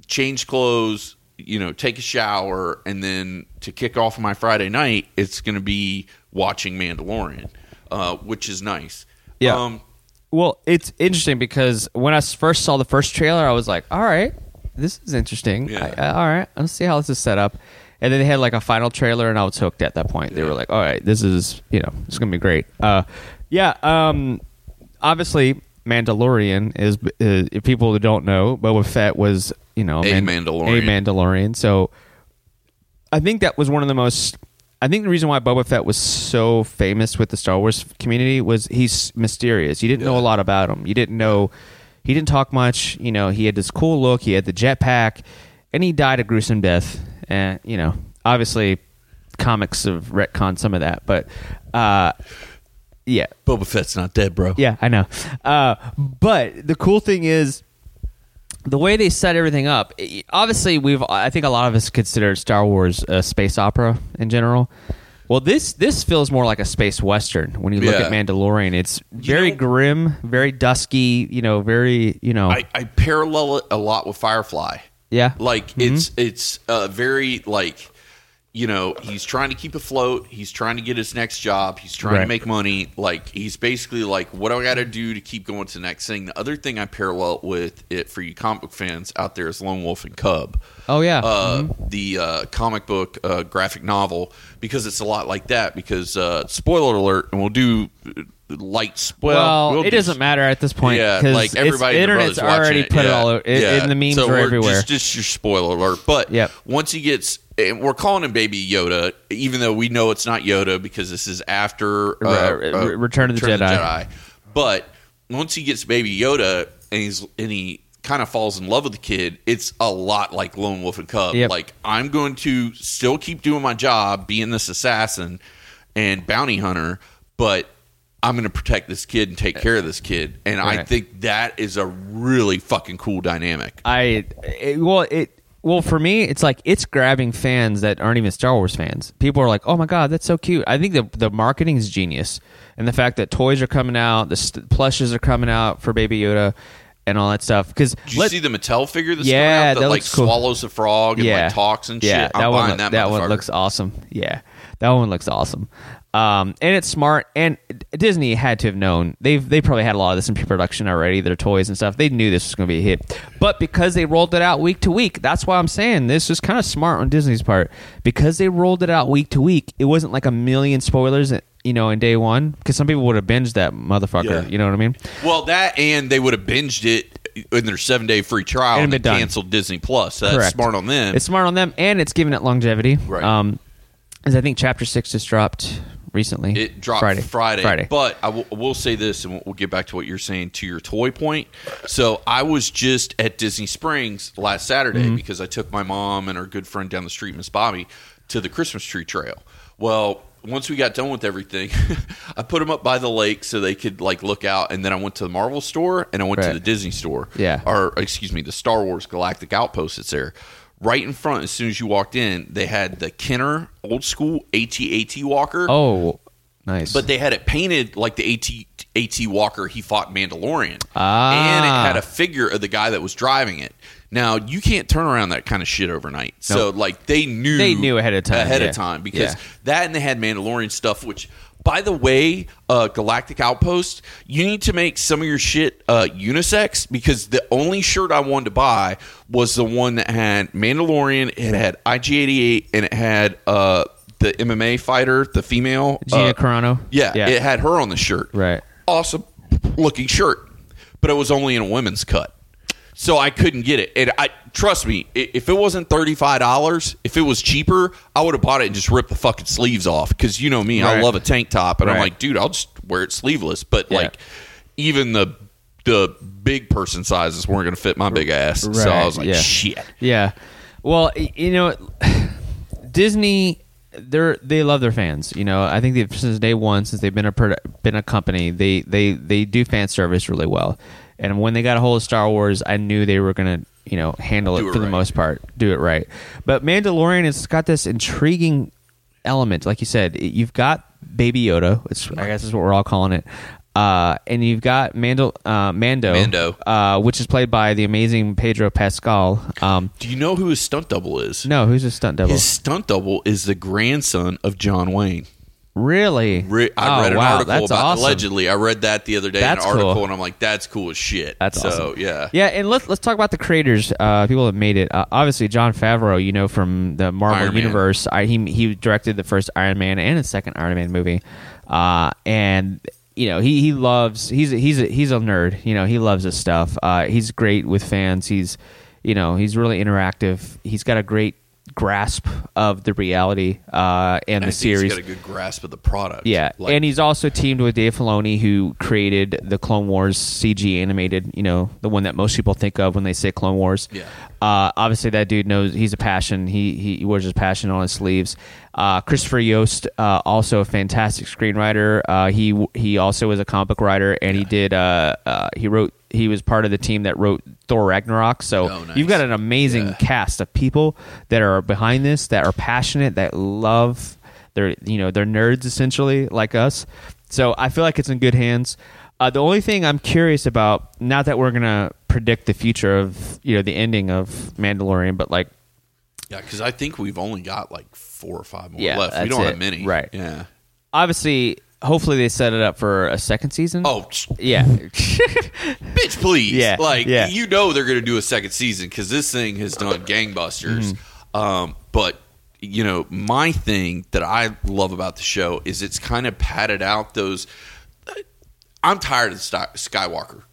B: change clothes, you know, take a shower, and then to kick off my Friday night, it's going to be watching Mandalorian, uh, which is nice.
A: Yeah.
B: Um,
A: Well, it's interesting because when I first saw the first trailer, I was like, "All right, this is interesting.
B: Yeah.
A: I- I- all right, let's see how this is set up." And then they had like a final trailer, and I was hooked at that point. They were like, "All right, this is you know, it's gonna be great." Uh, yeah. Um, obviously, Mandalorian is uh, if people who don't know, Boba Fett was you know
B: A
A: Man-
B: Mandalorian.
A: a Mandalorian. So I think that was one of the most. I think the reason why Boba Fett was so famous with the Star Wars community was he's mysterious. You didn't know a lot about him. You didn't know. He didn't talk much. You know, he had this cool look. He had the jetpack, and he died a gruesome death. And you know, obviously, comics have retconned some of that, but uh, yeah,
B: Boba Fett's not dead, bro.
A: yeah, I know. Uh, but the cool thing is the way they set everything up. Obviously, we've I think a lot of us consider Star Wars a space opera in general. Well, this this feels more like a space western when you look
B: Yeah.
A: at Mandalorian. It's very
B: know-
A: grim, very dusky. You know, very you know.
B: I, I parallel it a lot with Firefly.
A: yeah,
B: Like it's it's uh, very like you know he's trying to keep afloat. He's trying to get his next job. He's trying
A: Right.
B: to make money. Like he's basically like, what do I got to do to keep going to the next thing? The other thing I parallel with it for you comic book fans out there is Lone Wolf and Cub.
A: Oh yeah.
B: uh, the uh, comic book uh, graphic novel because it's a lot like that. Because uh, spoiler alert, and we'll do uh, light spoil.
A: well,
B: we'll
A: it
B: do
A: doesn't matter at this point.
B: yeah, like
A: it's-
B: everybody,
A: the internet's already
B: it.
A: put it
B: Yeah.
A: all over. It,
B: yeah.
A: And the memes
B: so
A: are everywhere.
B: Just, just your spoiler alert. But
A: Yep.
B: once he gets, we're calling him Baby Yoda, even though we know it's not Yoda because this is after uh,
A: Re-
B: uh,
A: Re- Return of the Jedi.
B: But once he gets Baby Yoda and he's and he kind of falls in love with the kid, it's a lot like Lone Wolf and Cub.
A: Yep.
B: Like I'm going to still keep doing my job, being this assassin and bounty hunter, but I'm going to protect this kid and take care of this kid. And I think that is a really fucking cool dynamic.
A: I it, well it well for me it's like it's grabbing fans that aren't even Star Wars fans. People are like, "Oh my god, that's so cute." I think the the marketing is genius, and the fact that toys are coming out, the st- plushes are coming out for Baby Yoda, and all that stuff. Because
B: Did you see the Mattel figure that's
A: Yeah,
B: coming out that,
A: that
B: like
A: cool.
B: swallows a frog and like talks and
A: yeah,
B: shit? I'm
A: that
B: buying
A: one,
B: that.
A: that one looks awesome. Yeah, that one looks awesome. Um, and it's smart. And Disney had to have known they've they probably had a lot of this in pre-production already. Their toys and stuff. They knew this was going to be a hit. But because they rolled it out week to week, that's why I'm saying this is kind of smart on Disney's part. Because they rolled it out week to week, it wasn't like a million spoilers you know, in day one, because some people would have binged that motherfucker.
B: Yeah.
A: You know what I mean?
B: Well, that and they would have binged it in their seven day free trial and
A: been
B: canceled Disney Plus. So that's
A: Correct.
B: smart on them.
A: It's smart on them, and it's giving it longevity.
B: Right.
A: Um, as I think chapter six just dropped recently.
B: It dropped
A: Friday.
B: Friday.
A: Friday.
B: But I will, say this, and we'll, get back to what you're saying to your toy point. So I was just at Disney Springs last Saturday
A: Mm-hmm.
B: because I took my mom and our good friend down the street, Miss Bobby, to the Christmas tree trail. Well, once we got done with everything, I put them up by the lake so they could like look out, and then I went to the Marvel store and I went to the Disney store.
A: Yeah.
B: Or excuse me, the Star Wars Galactic Outpost that's there. Right in front, as soon as you walked in, they had the Kenner old school AT-AT walker.
A: oh, nice.
B: But they had it painted like the AT AT Walker he fought Mandalorian,
A: Ah.
B: and it had a figure of the guy that was driving it. Now you can't turn around that kind of shit overnight. So like they knew
A: They knew ahead of time,
B: ahead
A: yeah.
B: of time because
A: Yeah.
B: that and they had Mandalorian stuff. Which by the way, uh, Galactic Outpost, you need to make some of your shit uh, unisex because the only shirt I wanted to buy was the one that had Mandalorian. It had IG88 and it had uh, the MMA fighter, the female
A: Gina
B: uh,
A: Carano.
B: yeah,
A: yeah.
B: it had her on the shirt.
A: Right.
B: Awesome looking shirt, but it was only in a women's cut. So I couldn't get it. And I trust me, if it wasn't thirty five dollars, if it was cheaper, I would have bought it and just ripped the fucking sleeves off. Because you know me, I love a tank top, and I'm like, dude, I'll just wear it sleeveless. But
A: Yeah.
B: like, even the the big person sizes weren't going to fit my big ass. So I was like,
A: yeah.
B: shit.
A: Yeah. Well, you know, Disney they're they love their fans. You know, I think they've since day one, since they've been a been a company, they they they do fan service really well. And when they got a hold of Star Wars, I knew they were gonna you know handle it
B: Do it
A: for the
B: right.
A: most part, do it right. But Mandalorian has got this intriguing element, like you said. You've got Baby Yoda, which I guess is what we're all calling it. Uh, and you've got Mando, uh, Mando,
B: Mando.
A: uh, which is played by the amazing Pedro Pascal. Um,
B: Do you know who his stunt double is?
A: no, who's his stunt double?
B: His stunt double is the grandson of John Wayne.
A: Really?
B: Re- I
A: Oh,
B: read an
A: wow,
B: article
A: that's
B: about
A: awesome.
B: allegedly. I read that the other day
A: That's
B: in an article,
A: cool.
B: and I'm like, that's cool as shit.
A: That's
B: so,
A: awesome.
B: Yeah,
A: Yeah, and let's let's talk about the creators, uh, people that made it. Uh, obviously, Jon Favreau, you know from the Marvel
B: Iron
A: universe. I, he he directed the first Iron Man and the second Iron Man movie, uh, and you know he he loves he's a, he's a, he's a nerd. You know he loves this stuff. Uh, he's great with fans. He's you know he's really interactive. He's got a great grasp of the reality uh, and the series.
B: He's got a good grasp of the product.
A: Yeah,
B: Like,
A: and he's also teamed with Dave Filoni, who created the Clone Wars CG animated. You know, the one that most people think of when they say Clone Wars.
B: Yeah.
A: Uh, obviously, that dude knows he's a passion. He he wears his passion on his sleeves. Uh, Christopher Yost, uh, also a fantastic screenwriter. Uh, he he also was a comic book writer, and he did. Uh, uh, he wrote. He was part of the team that wrote Thor Ragnarok. So
B: Oh, nice.
A: you've got an amazing
B: Yeah.
A: cast of people that are behind this, that are passionate, that love. They're you know they're nerds essentially like us. So I feel like it's in good hands. Uh, the only thing I'm curious about, not that we're gonna predict the future of you know the ending of Mandalorian, but like
B: yeah, because I think we've only got like four or five more
A: Yeah,
B: left. We don't
A: it.
B: have many.
A: Right.
B: Yeah.
A: obviously, hopefully they set it up for a second season.
B: Oh,
A: yeah,
B: bitch, please.
A: Yeah,
B: Like,
A: yeah.
B: you know they're going to do a second season because this thing has done gangbusters.
A: Mm-hmm.
B: Um, but, you know, my thing that I love about the show is it's kind of padded out those. I'm tired of the Skywalker.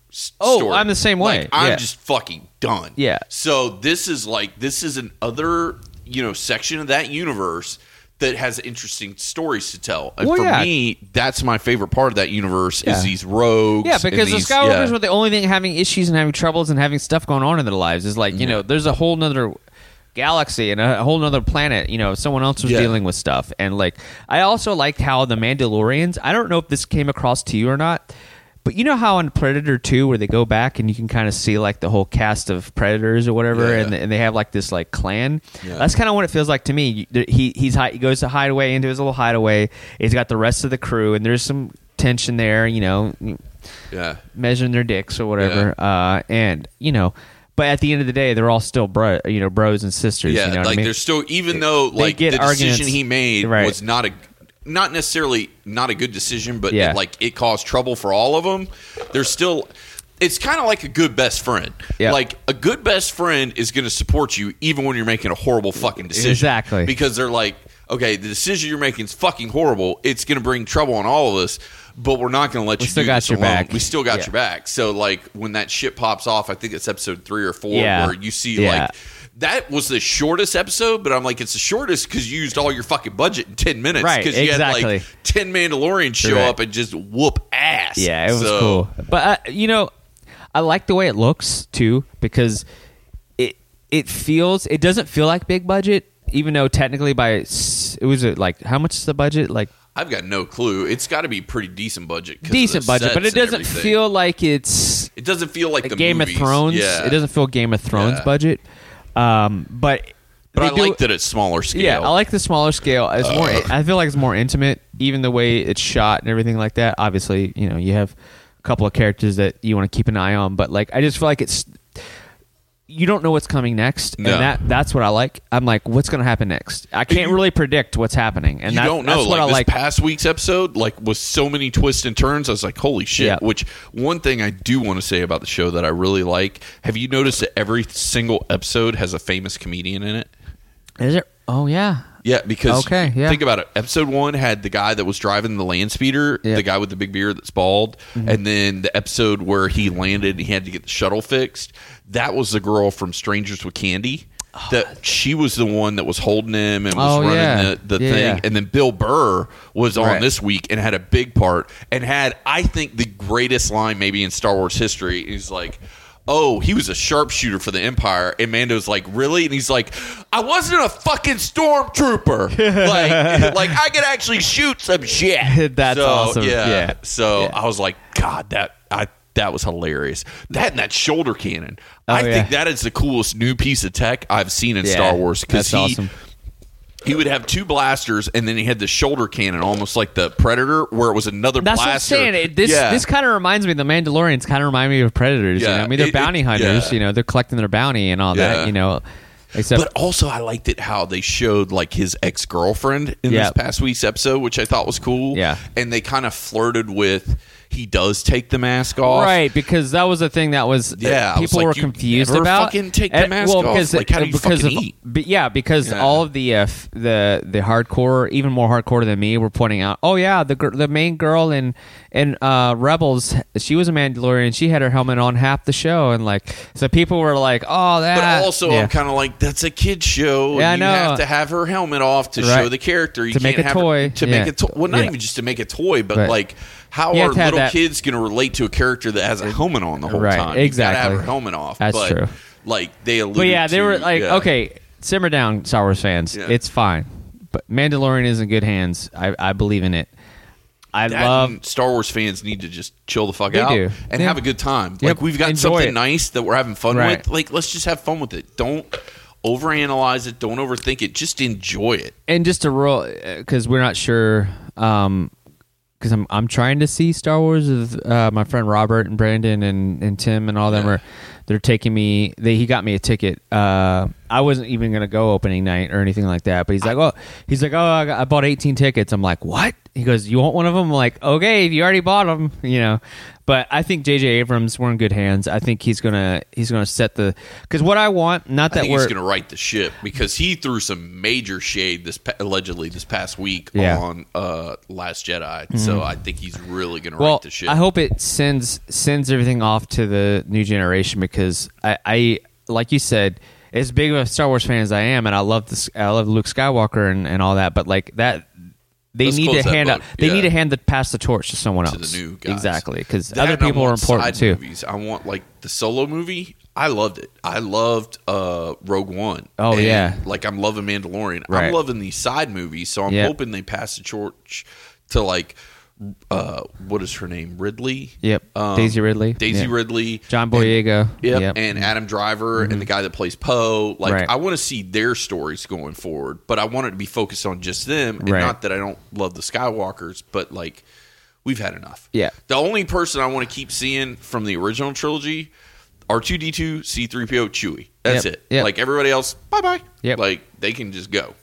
A: Oh,
B: story.
A: I'm the same way.
B: Like, I'm
A: Yeah.
B: just fucking done.
A: Yeah.
B: So this is like this is an other you know section of that universe that has interesting stories to tell. And
A: Well,
B: for
A: yeah.
B: me, that's my favorite part of that universe
A: Yeah.
B: is these rogues.
A: Yeah, because
B: these-
A: the Skywalkers
B: yeah.
A: were the only thing having issues and having troubles and having stuff going on in their lives. Is like you know, there's a whole nother galaxy and a whole nother planet. You know, someone else was dealing with stuff, and like I also liked how the Mandalorians. I don't know if this came across to you or not. But you know how on Predator 2 where they go back and you can kind of see like the whole cast of predators or whatever
B: Yeah.
A: and, and they have like this like clan.
B: Yeah.
A: That's kind of what it feels like to me. He he's he goes to hideaway into his little hideaway. He's got the rest of the crew and there's some tension there, you know,
B: yeah.
A: measuring their dicks or whatever. Uh, and you know, but at the end of the day, they're all still bro, you know, bros and sisters.
B: Yeah,
A: you know what
B: like
A: I mean?
B: there's still even though like the
A: arguments-
B: decision he made
A: Right.
B: was not a not necessarily not a good decision, but
A: Yeah.
B: it, like it caused trouble for all of them. There's still it's kind of like a good best friend.
A: Yeah.
B: Like a good best friend is going to support you even when you're making a horrible fucking decision.
A: Exactly.
B: Because they're like okay, the decision you're making is fucking horrible. It's going to bring trouble on all of us, but we're not going to let you
A: still
B: do
A: got your
B: alone.
A: back.
B: We still got
A: Yeah.
B: your back. So like when that shit pops off, I think it's episode three or four
A: Yeah.
B: where you see like that was the shortest episode, but I'm like, it's the shortest because you used all your fucking budget in ten minutes.
A: Right,
B: Because you had like ten Mandalorians show
A: Correct.
B: up and just whoop ass.
A: Yeah, it was
B: So-
A: cool. But uh, you know, I like the way it looks too because it it feels it doesn't feel like big budget, even though technically by it was uh, like how much is the budget? Like
B: I've got no clue. It's got to be pretty decent budget. 'cause of the
A: decent budget, but it doesn't feel like it's
B: It doesn't feel like the
A: Game
B: movies.
A: of Thrones.
B: Yeah,
A: It doesn't feel Game of Thrones
B: Yeah.
A: budget. Um, but
B: But I
A: do-
B: like that it's smaller scale.
A: Yeah, I like the smaller scale. It's more. I feel like it's more intimate, even the way it's shot and everything like that. Obviously, you know, you have a couple of characters that you want to keep an eye on, but like, I just feel like it's. You don't know what's coming next,
B: No.
A: and that that's what I like. I'm like, what's going to happen next? I can't
B: You-
A: really predict what's happening, and
B: you
A: that,
B: don't know.
A: that's what I
B: this
A: like.
B: past week's episode, like with so many twists and turns, I was like, "Holy shit!"
A: Yeah.
B: Which one thing I do want to say about the show that I really like? Have you noticed that every single episode has a famous comedian in it?
A: Is it? Oh yeah,
B: Yeah, because
A: Okay, yeah.
B: think about it. Episode one had the guy that was driving the land speeder, the guy with the big beard that's bald,
A: Mm-hmm.
B: and then the episode where he landed and he had to get the shuttle fixed. That was the girl from Strangers with Candy. That she was the one that was holding him and was
A: Oh,
B: running
A: yeah.
B: the, the
A: Yeah,
B: thing, and then Bill Burr was on
A: Right.
B: this week and had a big part and had I think the greatest line maybe in Star Wars history. He's like, "Oh, he was a sharpshooter for the Empire," and Mando's like, "Really?" And he's like, "I wasn't a fucking stormtrooper. like, like I could actually shoot some shit."
A: That's
B: So,
A: awesome.
B: Yeah.
A: Yeah.
B: So
A: Yeah.
B: I was like, "God, that I." That was hilarious. That and that shoulder cannon.
A: Oh,
B: I
A: yeah.
B: think that is the coolest new piece of tech I've seen in Star Wars because
A: that's
B: he
A: awesome.
B: He would have two blasters and then he had the shoulder cannon almost like the predator where it was another
A: That's
B: blaster
A: what I'm saying. It, this
B: yeah.
A: this kind of reminds me. The Mandalorians kind of remind me of Predators. You
B: Yeah,
A: know? I mean, they're
B: it-
A: bounty hunters.
B: yeah.
A: You know, they're collecting their bounty and all
B: Yeah.
A: that. You know, except
B: but also i liked it how they showed like his ex-girlfriend in
A: Yeah.
B: this past week's episode which i thought was cool
A: Yeah.
B: and they kind of flirted with he does take the mask off
A: Right, because that was the thing that was that
B: Yeah, was
A: people
B: like,
A: were confused
B: never
A: about.
B: fucking take the
A: And-
B: mask
A: well,
B: off.
A: because
B: Like, how do you
A: because
B: fucking
A: of,
B: eat?
A: But yeah, because
B: Yeah.
A: all of the uh, f- the the hardcore, even more hardcore than me, were pointing out. Oh yeah, the the main girl in in uh, Rebels, she was a Mandalorian. She had her helmet on half the show, and like so people were like, oh that.
B: but also
A: yeah.
B: i'm kind of like that's a kid show
A: Yeah, I
B: you
A: know.
B: have to have her helmet off to
A: Right.
B: show the character you
A: To make
B: can't
A: a
B: have her-
A: toy.
B: to
A: Yeah.
B: make a toy well not even just to make a toy but
A: Right.
B: like how are
A: have to have
B: little
A: that-
B: kids going to relate to a character that has a helmet on the whole
A: Right,
B: time You have
A: exactly.
B: her helmet off
A: That's
B: but,
A: true.
B: like they alluded
A: But yeah, they
B: to-
A: were like, okay, simmer down, Star Wars fans. It's fine, but Mandalorian is in good hands. I, I believe in it. I
B: That
A: love
B: Star Wars fans need to just chill the fuck out
A: do.
B: and
A: Yeah.
B: have a good time.
A: Yep.
B: Like we've got
A: Enjoy
B: something
A: it.
B: nice that we're having fun
A: Right.
B: with. Like let's just have fun with it. Don't overanalyze it. Don't overthink it. Just enjoy it.
A: and just to roll because we're not sure um because I'm I'm trying to see Star Wars with uh, my friend Robert and Brandon and, and Tim and all them
B: Yeah.
A: are they're taking me they he got me a ticket uh I wasn't even gonna go opening night or anything like that but he's like oh he's like oh I, got, I bought 18 tickets I'm like what he goes you want one of them I'm like okay you already bought them you know but I think JJ Abrams we're in good hands I think he's gonna he's gonna set the because what I want not
B: I
A: that
B: think
A: we're
B: he's going to right the ship because he threw some major shade this allegedly this past week
A: Yeah.
B: on uh, Last Jedi. So I think he's really going to
A: well,
B: right the ship.
A: I hope it sends sends everything off to the new generation because I, I like you said, as big of a Star Wars fan as I am, and I love this, I love Luke Skywalker and, and all that, but like that. They
B: Let's
A: need to hand
B: book.
A: out. They
B: Yeah.
A: need to hand the pass the torch to someone
B: to
A: else.
B: the new guys.
A: exactly because other people are important too.
B: Movies. I want like the solo movie. I loved it. I loved uh, Rogue One.
A: Oh,
B: And,
A: yeah.
B: like I'm loving Mandalorian. I'm loving these side movies. So I'm hoping they pass the torch to like uh, what is her name? Ridley.
A: Yep,
B: Um,
A: Daisy Ridley.
B: Daisy
A: Yeah.
B: Ridley.
A: John
B: and-
A: Boyega.
B: Yep,
A: Yep.
B: and Adam Driver and the guy that plays Poe. Like,
A: Right.
B: I want to see their stories going forward, but I want it to be focused on just them. And
A: Right.
B: not that I don't love the Skywalkers, but like, we've had enough.
A: Yeah.
B: The only person I want to keep seeing from the original trilogy, R two D two, C three PO, Chewie. That's
A: Yep,
B: it.
A: yep.
B: Like everybody else, bye bye.
A: Yep.
B: Like they can just go.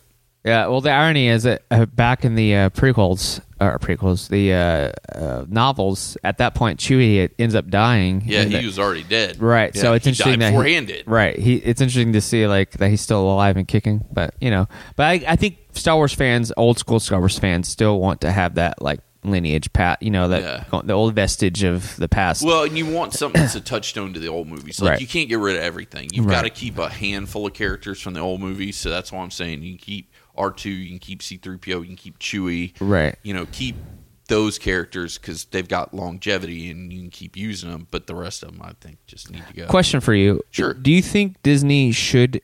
A: Yeah, well, the irony is that uh, back in the uh, prequels, or prequels, the uh, uh, novels, at that point, Chewie it ends up dying.
B: Yeah, he
A: the-
B: was already dead.
A: right.
B: Yeah,
A: so it's interesting that he, right. He it's interesting to see like that he's still alive and kicking. But you know, but I, I think Star Wars fans, old school Star Wars fans, still want to have that like lineage, pat. You know, that
B: Yeah.
A: the old vestige of the past.
B: Well, and you want something that's a touchstone to the old movies. Like
A: Right.
B: you can't get rid of everything. You've
A: Right.
B: got to keep a handful of characters from the old movies. So that's why I'm saying you keep R two, you can keep C three PO, you can keep Chewie.
A: Right.
B: You know, keep those characters because they've got longevity and you can keep using them. But the rest of them, I think, just need to go.
A: Question for you.
B: Sure.
A: Do you think Disney should?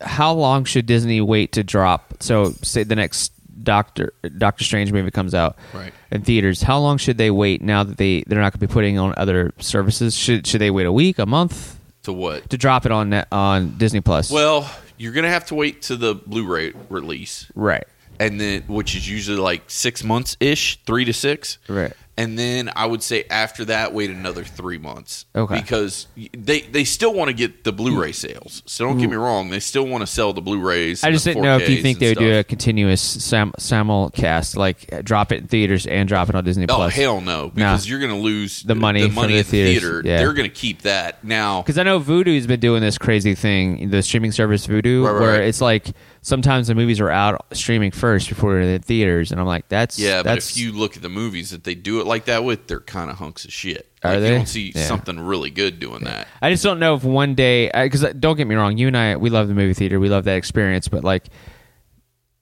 A: How long should Disney wait to drop? So, say the next Doctor Doctor Strange movie comes out
B: Right.
A: in theaters. How long should they wait now that they they're not going to be putting on other services? Should should they wait a week, a month
B: To what?
A: to drop it on on Disney Plus?
B: Well, you're gonna have to wait to the Blu-ray release.
A: right,
B: and then which is usually like six months ish, three to six.
A: Right.
B: And then I would say after that, wait another three months.
A: Okay.
B: Because they they still want to get the Blu-ray mm. sales. So don't get me mm. wrong, they still want to sell the Blu-rays.
A: I just didn't know if you think they would do a continuous sam- simulcast, like drop it in theaters and drop it on Disney Plus.
B: Oh
A: Plus.
B: hell no! Because you're going to lose
A: The money
B: The money
A: the
B: at the theater.
A: yeah.
B: They're going to keep that now.
A: Because I know Vudu's been doing this crazy thing, the streaming service Vudu,
B: Right, right,
A: where
B: right.
A: it's like sometimes the movies are out streaming first before they're in theaters, and I'm like, that's
B: Yeah, but
A: that's
B: if you look at the movies that they do it like that with, they're kind of hunks of shit.
A: Are
B: like,
A: they?
B: You don't see
A: Yeah.
B: something really good doing that.
A: I just don't know if one day because uh, don't get me wrong, you and I we love the movie theater, we love that experience, but like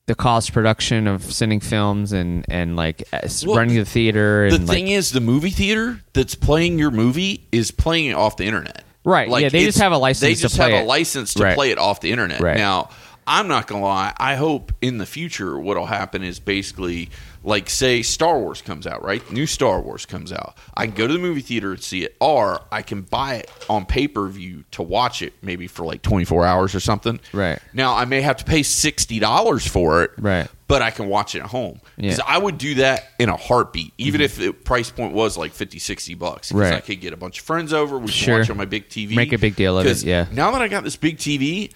A: the cost production of sending films and and like uh,
B: Well,
A: running the theater
B: The
A: and like,
B: thing is, the movie theater that's playing your movie is playing it off the internet.
A: Right, yeah, they just have a license
B: They
A: to
B: just
A: play
B: have
A: it.
B: a license to
A: Right.
B: play it off the internet.
A: Right.
B: Now, I'm not gonna lie. I hope in the future what'll happen is basically like say Star Wars comes out, right? New Star Wars comes out. I can go to the movie theater and see it, or I can buy it on pay per view to watch it, maybe for like 24 hours or something.
A: Right.
B: Now I may have to pay sixty dollars for it.
A: Right.
B: But I can watch it at home because
A: Yeah.
B: I would do that in a heartbeat, even mm-hmm. if the price point was like 50, 60 bucks.
A: Right.
B: I could get a bunch of friends over. We
A: Sure.
B: watch on my big TV.
A: Make a big deal of it. yeah.
B: Now that I got this big TV,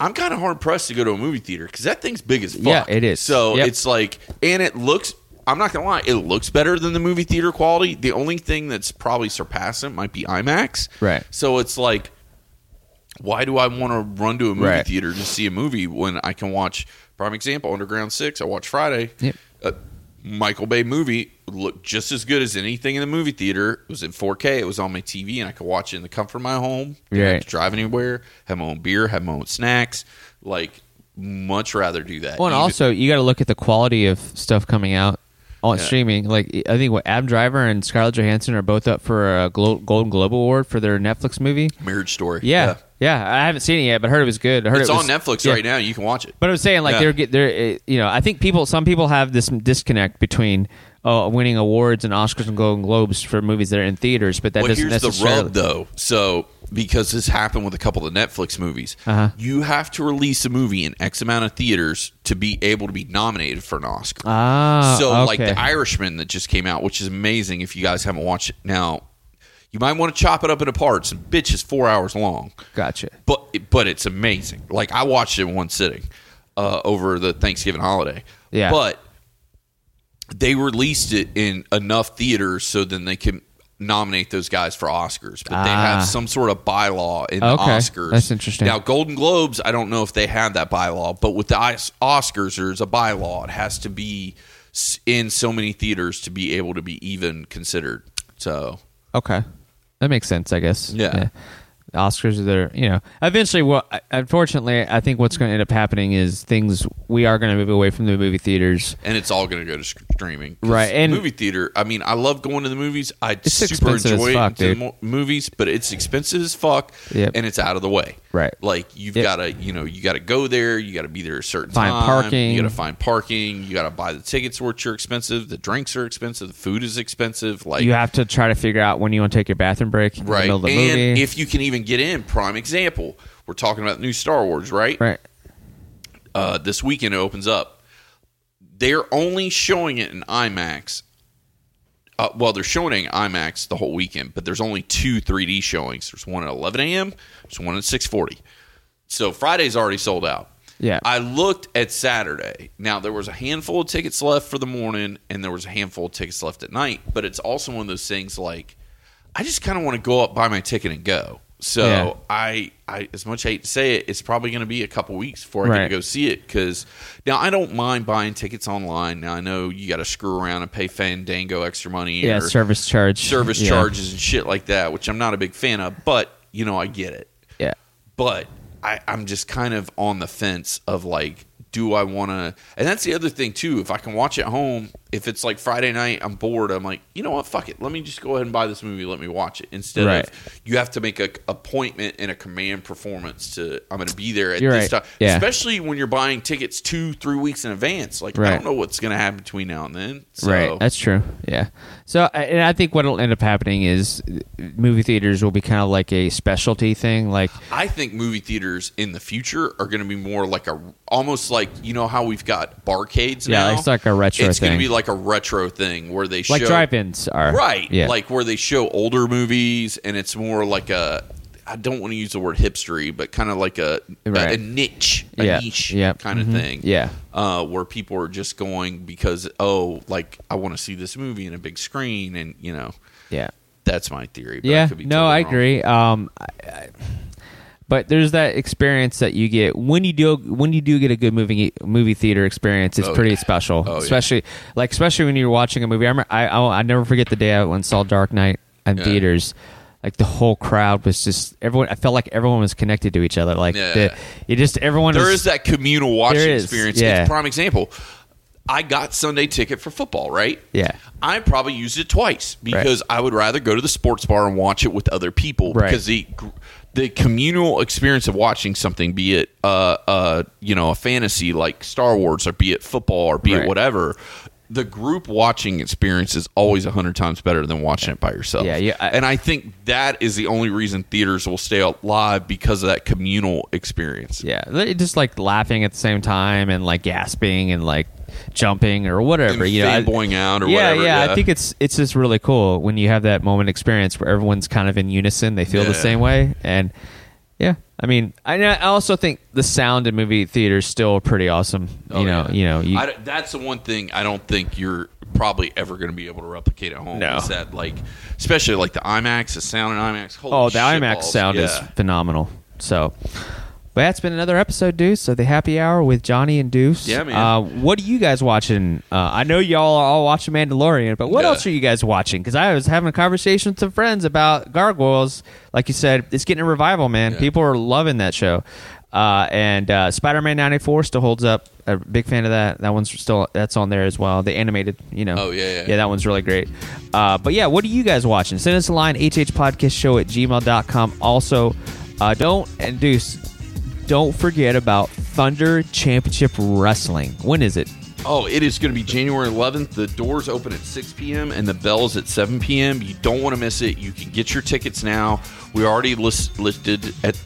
B: I'm kind of hard pressed to go to a movie theater because that thing's big as fuck.
A: Yeah, it is.
B: So
A: Yep.
B: it's like, and it looks. I'm not gonna lie, it looks better than the movie theater quality. The only thing that's probably surpassing it might be IMAX.
A: Right.
B: So it's like, why do I want to run to a movie
A: Right.
B: theater to see a movie when I can watch? Prime example, Underground Six. I watched Friday.
A: Yep.
B: A Michael Bay movie looked just as good as anything in the movie theater. It was in 4K. It was on my TV, and I could watch it in the comfort of my home. Didn't have to drive anywhere. Have my own beer. Have my own snacks. Like, much rather do that.
A: Well, and
B: Even-
A: also you got to look at the quality of stuff coming out on
B: Yeah.
A: streaming. Like I think what Adam Driver and Scarlett Johansson are both up for a Glo- Golden Globe Award for their Netflix movie.
B: Marriage Story.
A: Yeah, yeah, I haven't seen it yet, but heard it was good. I heard
B: It's
A: it
B: on Netflix
A: yeah.
B: right now. You can watch it.
A: But I was saying, like
B: Yeah.
A: they're get they're uh, you know I think people some people have this disconnect between uh, winning awards and Oscars and Golden Globes for movies that are in theaters, but that
B: well,
A: doesn't
B: here's the rub, though. So, because this happened with a couple of Netflix movies,
A: Uh-huh.
B: you have to release a movie in X amount of theaters to be able to be nominated for an Oscar.
A: Ah,
B: so,
A: okay.
B: like the Irishman that just came out, which is amazing. If you guys haven't watched it now, you might want to chop it up into parts. And bitch is four hours long,
A: Gotcha.
B: but but it's amazing. Like I watched it in one sitting uh, over the Thanksgiving holiday.
A: Yeah.
B: but they released it in enough theaters so then they can nominate those guys for Oscars. But they
A: Ah.
B: have some sort of bylaw in the Oscars.
A: That's interesting.
B: Now, Golden Globes, I don't know if they have that bylaw, but with the Oscars, there's a bylaw. It has to be in so many theaters to be able to be even considered. So,
A: Okay, that makes sense. I guess.
B: Yeah.
A: The Oscars are there. You know, eventually. Well, unfortunately, I think what's going to end up happening is things we are going to move away from the movie theaters.
B: and it's all going to go to streaming.
A: Right, and-
B: movie theater. I mean, I love going to the movies. I super enjoy
A: fuck,
B: to the movies, but it's expensive as fuck,
A: Yep.
B: and it's out of the way.
A: Right.
B: like you've
A: Yep.
B: got to, you know, you got to go there. You got to be there a certain
A: Find
B: time.
A: parking.
B: You got to find parking. You got to buy the tickets, which are expensive. The drinks are expensive. The food is expensive. Like
A: You have to try to figure out when you want to take your bathroom break in the
B: right,
A: middle of the
B: and
A: movie.
B: if you can even get in. Prime example. We're talking about the new Star Wars, right?
A: right.
B: uh, this weekend it opens up. They're only showing it in IMAX. Uh, well, they're showing it in IMAX the whole weekend, but there's only two 3D showings. There's one at 11 a.m. There's one at 6:40. So Friday's already sold out.
A: Yeah.
B: I looked at Saturday. Now there was a handful of tickets left for the morning, and there was a handful of tickets left at night. But it's also one of those things like I just kind of want to go up, buy my ticket, and go. So
A: Yeah.
B: I, I, as much I hate to say it, it's probably going to be a couple weeks before I get to go see it. Because now I don't mind buying tickets online. Now I know you got to screw around and pay Fandango extra money.
A: Yeah,
B: or
A: service charge.
B: service
A: Yeah.
B: charges and shit like that, which I'm not a big fan of. But you know, I get it.
A: Yeah.
B: But I, I'm just kind of on the fence of like, do I want to? And that's the other thing too. If I can watch at home, if it's like Friday night, I'm bored. I'm like, you know what? Fuck it. Let me just go ahead and buy this movie. Let me watch it instead
A: Right.
B: of you have to make a appointment and a command performance to. I'm going to be there at
A: You're
B: this
A: right.
B: time.
A: Yeah.
B: Especially when you're buying tickets two, three weeks in advance. Like I don't know what's going to happen between now and then. So,
A: Right, that's true. Yeah. So, I- and I think what'll end up happening is uh, movie theaters will be kind of like a specialty thing. Like,
B: I think movie theaters in the future are going to be more like a almost like you know how we've got barcades
A: Yeah,
B: now.
A: it's like a retro
B: It's going to
A: thing.
B: be like a retro thing where they
A: like
B: show
A: drive-ins are
B: right,
A: Yeah.
B: like where they show older movies, and it's more like a. I don't want to use the word hipstery, but kind of like a, a-
A: Right.
B: a niche, a
A: Yeah,
B: niche
A: yeah,
B: kind
A: mhm,
B: of thing.
A: yeah.
B: uh, where people are just going because oh, like I want to see this movie in a big screen, and you know
A: yeah.
B: that's my theory. But I
A: yeah.
B: could be
A: No,
B: totally
A: I
B: wrong.
A: agree. Um, I, I, but there's that experience that you get when you do when you do get a good movie movie theater experience. It's
B: Oh,
A: pretty
B: yeah.
A: special,
B: Oh, yeah.
A: especially like especially when you're watching a movie. I remember, I I, I never forget the day I went and saw Dark Knight in
B: Yeah.
A: theaters. Like the whole crowd was just everyone. I felt like everyone was connected to each other. Like
B: Yeah.
A: the, you just everyone.
B: There
A: was,
B: is that communal watching
A: is,
B: experience.
A: yeah.
B: It's a prime example. I got Sunday ticket for football, right?
A: Yeah.
B: I probably used it twice because I would rather go to the sports bar and watch it with other people
A: Right.
B: because the the communal experience of watching something, be it uh uh you know a fantasy like Star Wars or be it football or be
A: Right.
B: it whatever. The group watching experience is always a hundred times better than watching it by yourself.
A: Yeah, yeah, I-
B: and I think that is the only reason theaters will stay alive because of that communal experience.
A: Yeah, just like laughing at the same time and like gasping and like jumping or whatever.
B: And
A: you know,
B: fanboying out or
A: yeah,
B: whatever,
A: Yeah,
B: yeah.
A: I think it's it's just really cool when you have that moment experience where everyone's kind of in unison. They feel the same way, and yeah, I mean, I I also think the sound in movie theaters still pretty awesome.
B: Oh,
A: you know,
B: yeah.
A: you know, you,
B: I that's the one thing I don't think you're probably ever going to be able to replicate at home.
A: No.
B: Is that like, especially like the IMAX, the sound in IMAX. Holy
A: oh, the IMAX
B: balls.
A: sound is phenomenal. So. But that's been another episode, Deuce, of the Happy Hour with Johnny and Deuce.
B: Yeah, man.
A: Uh, what are you guys watching? Uh, I know y'all are all watching Mandalorian, but what
B: Yeah.
A: else are you guys watching? Because I was having a conversation with some friends about Gargoyles. Like you said, it's getting a revival, man.
B: Yeah.
A: People are loving that show. Uh, and uh, Spider-Man '94 still holds up. A big fan of that. That one's still that's on there as well. The animated, you know.
B: Oh, yeah, yeah.
A: yeah. That one's really great. Uh, but yeah, what are you guys watching? Send us a line, hhpodcastshow at gmail.com. Also, uh, don't and Deuce, don't forget about Thunder Championship Wrestling. When is it?
B: Oh, it is going to be January 11th. The doors open at 6 p.m. and the bells at 7 p.m. You don't want to miss it. You can get your tickets now. We already list, listed at.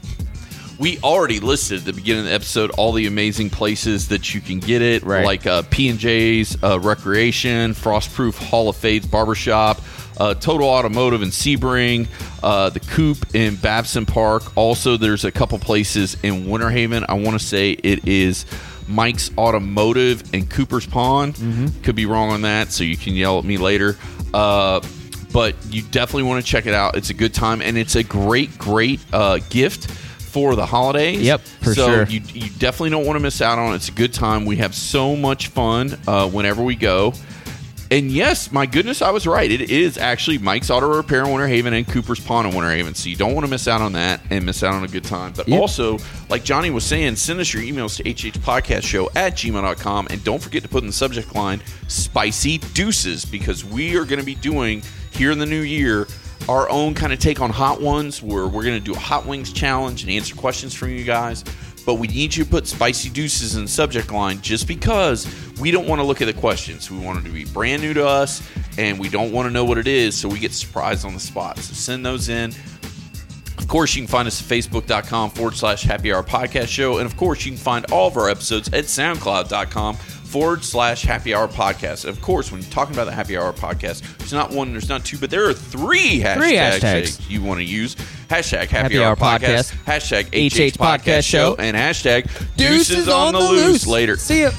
B: We already listed at the beginning of the episode all the amazing places that you can get it,
A: Right.
B: like uh, P and J's uh, Recreation, Frostproof Hall of Fades Barbershop, uh, Total Automotive in Sebring, uh, the Coop in Babson Park. Also, there's a couple places in Winter Haven. I want to say it is Mike's Automotive and Cooper's Pond. Could be wrong on that, so you can yell at me later. Uh, but you definitely want to check it out. It's a good time, and it's a great, great uh, gift for the holidays.
A: Yep, for
B: so
A: sure.
B: You, you definitely don't want to miss out on it. It's a good time. We have so much fun uh, whenever we go. And yes, my goodness, I was right. It is actually Mike's Auto Repair in Winter Haven and Cooper's Pond in Winter Haven. So you don't want to miss out on that and miss out on a good time. But
A: Yep.
B: also, like Johnny was saying, send us your emails to hhpodcastshow at gmail.com. And don't forget to put in the subject line spicy deuces because we are going to be doing here in the new year our own kind of take on hot ones where we're going to do a hot wings challenge and answer questions from you guys. But we need you to put spicy deuces in the subject line just because we don't want to look at the questions. We want it to be brand new to us and we don't want to know what it is so we get surprised on the spot. So send those in. Of course, you can find us at facebook.com forward slash happy hour podcast show. And of course, you can find all of our episodes at soundcloud.com forward slash happy hour podcast. Of course, when you're talking about the happy hour podcast, there's not one, there's not two, but there are three hashtags,
A: Three hashtags.
B: you want to use. hashtag Happy,
A: Happy
B: Hour,
A: Hour
B: Podcast,
A: Podcast,
B: hashtag
A: HH
B: HH Podcast
A: Podcast Show,
B: and hashtag Deuces on the Loose. Later.
A: See ya.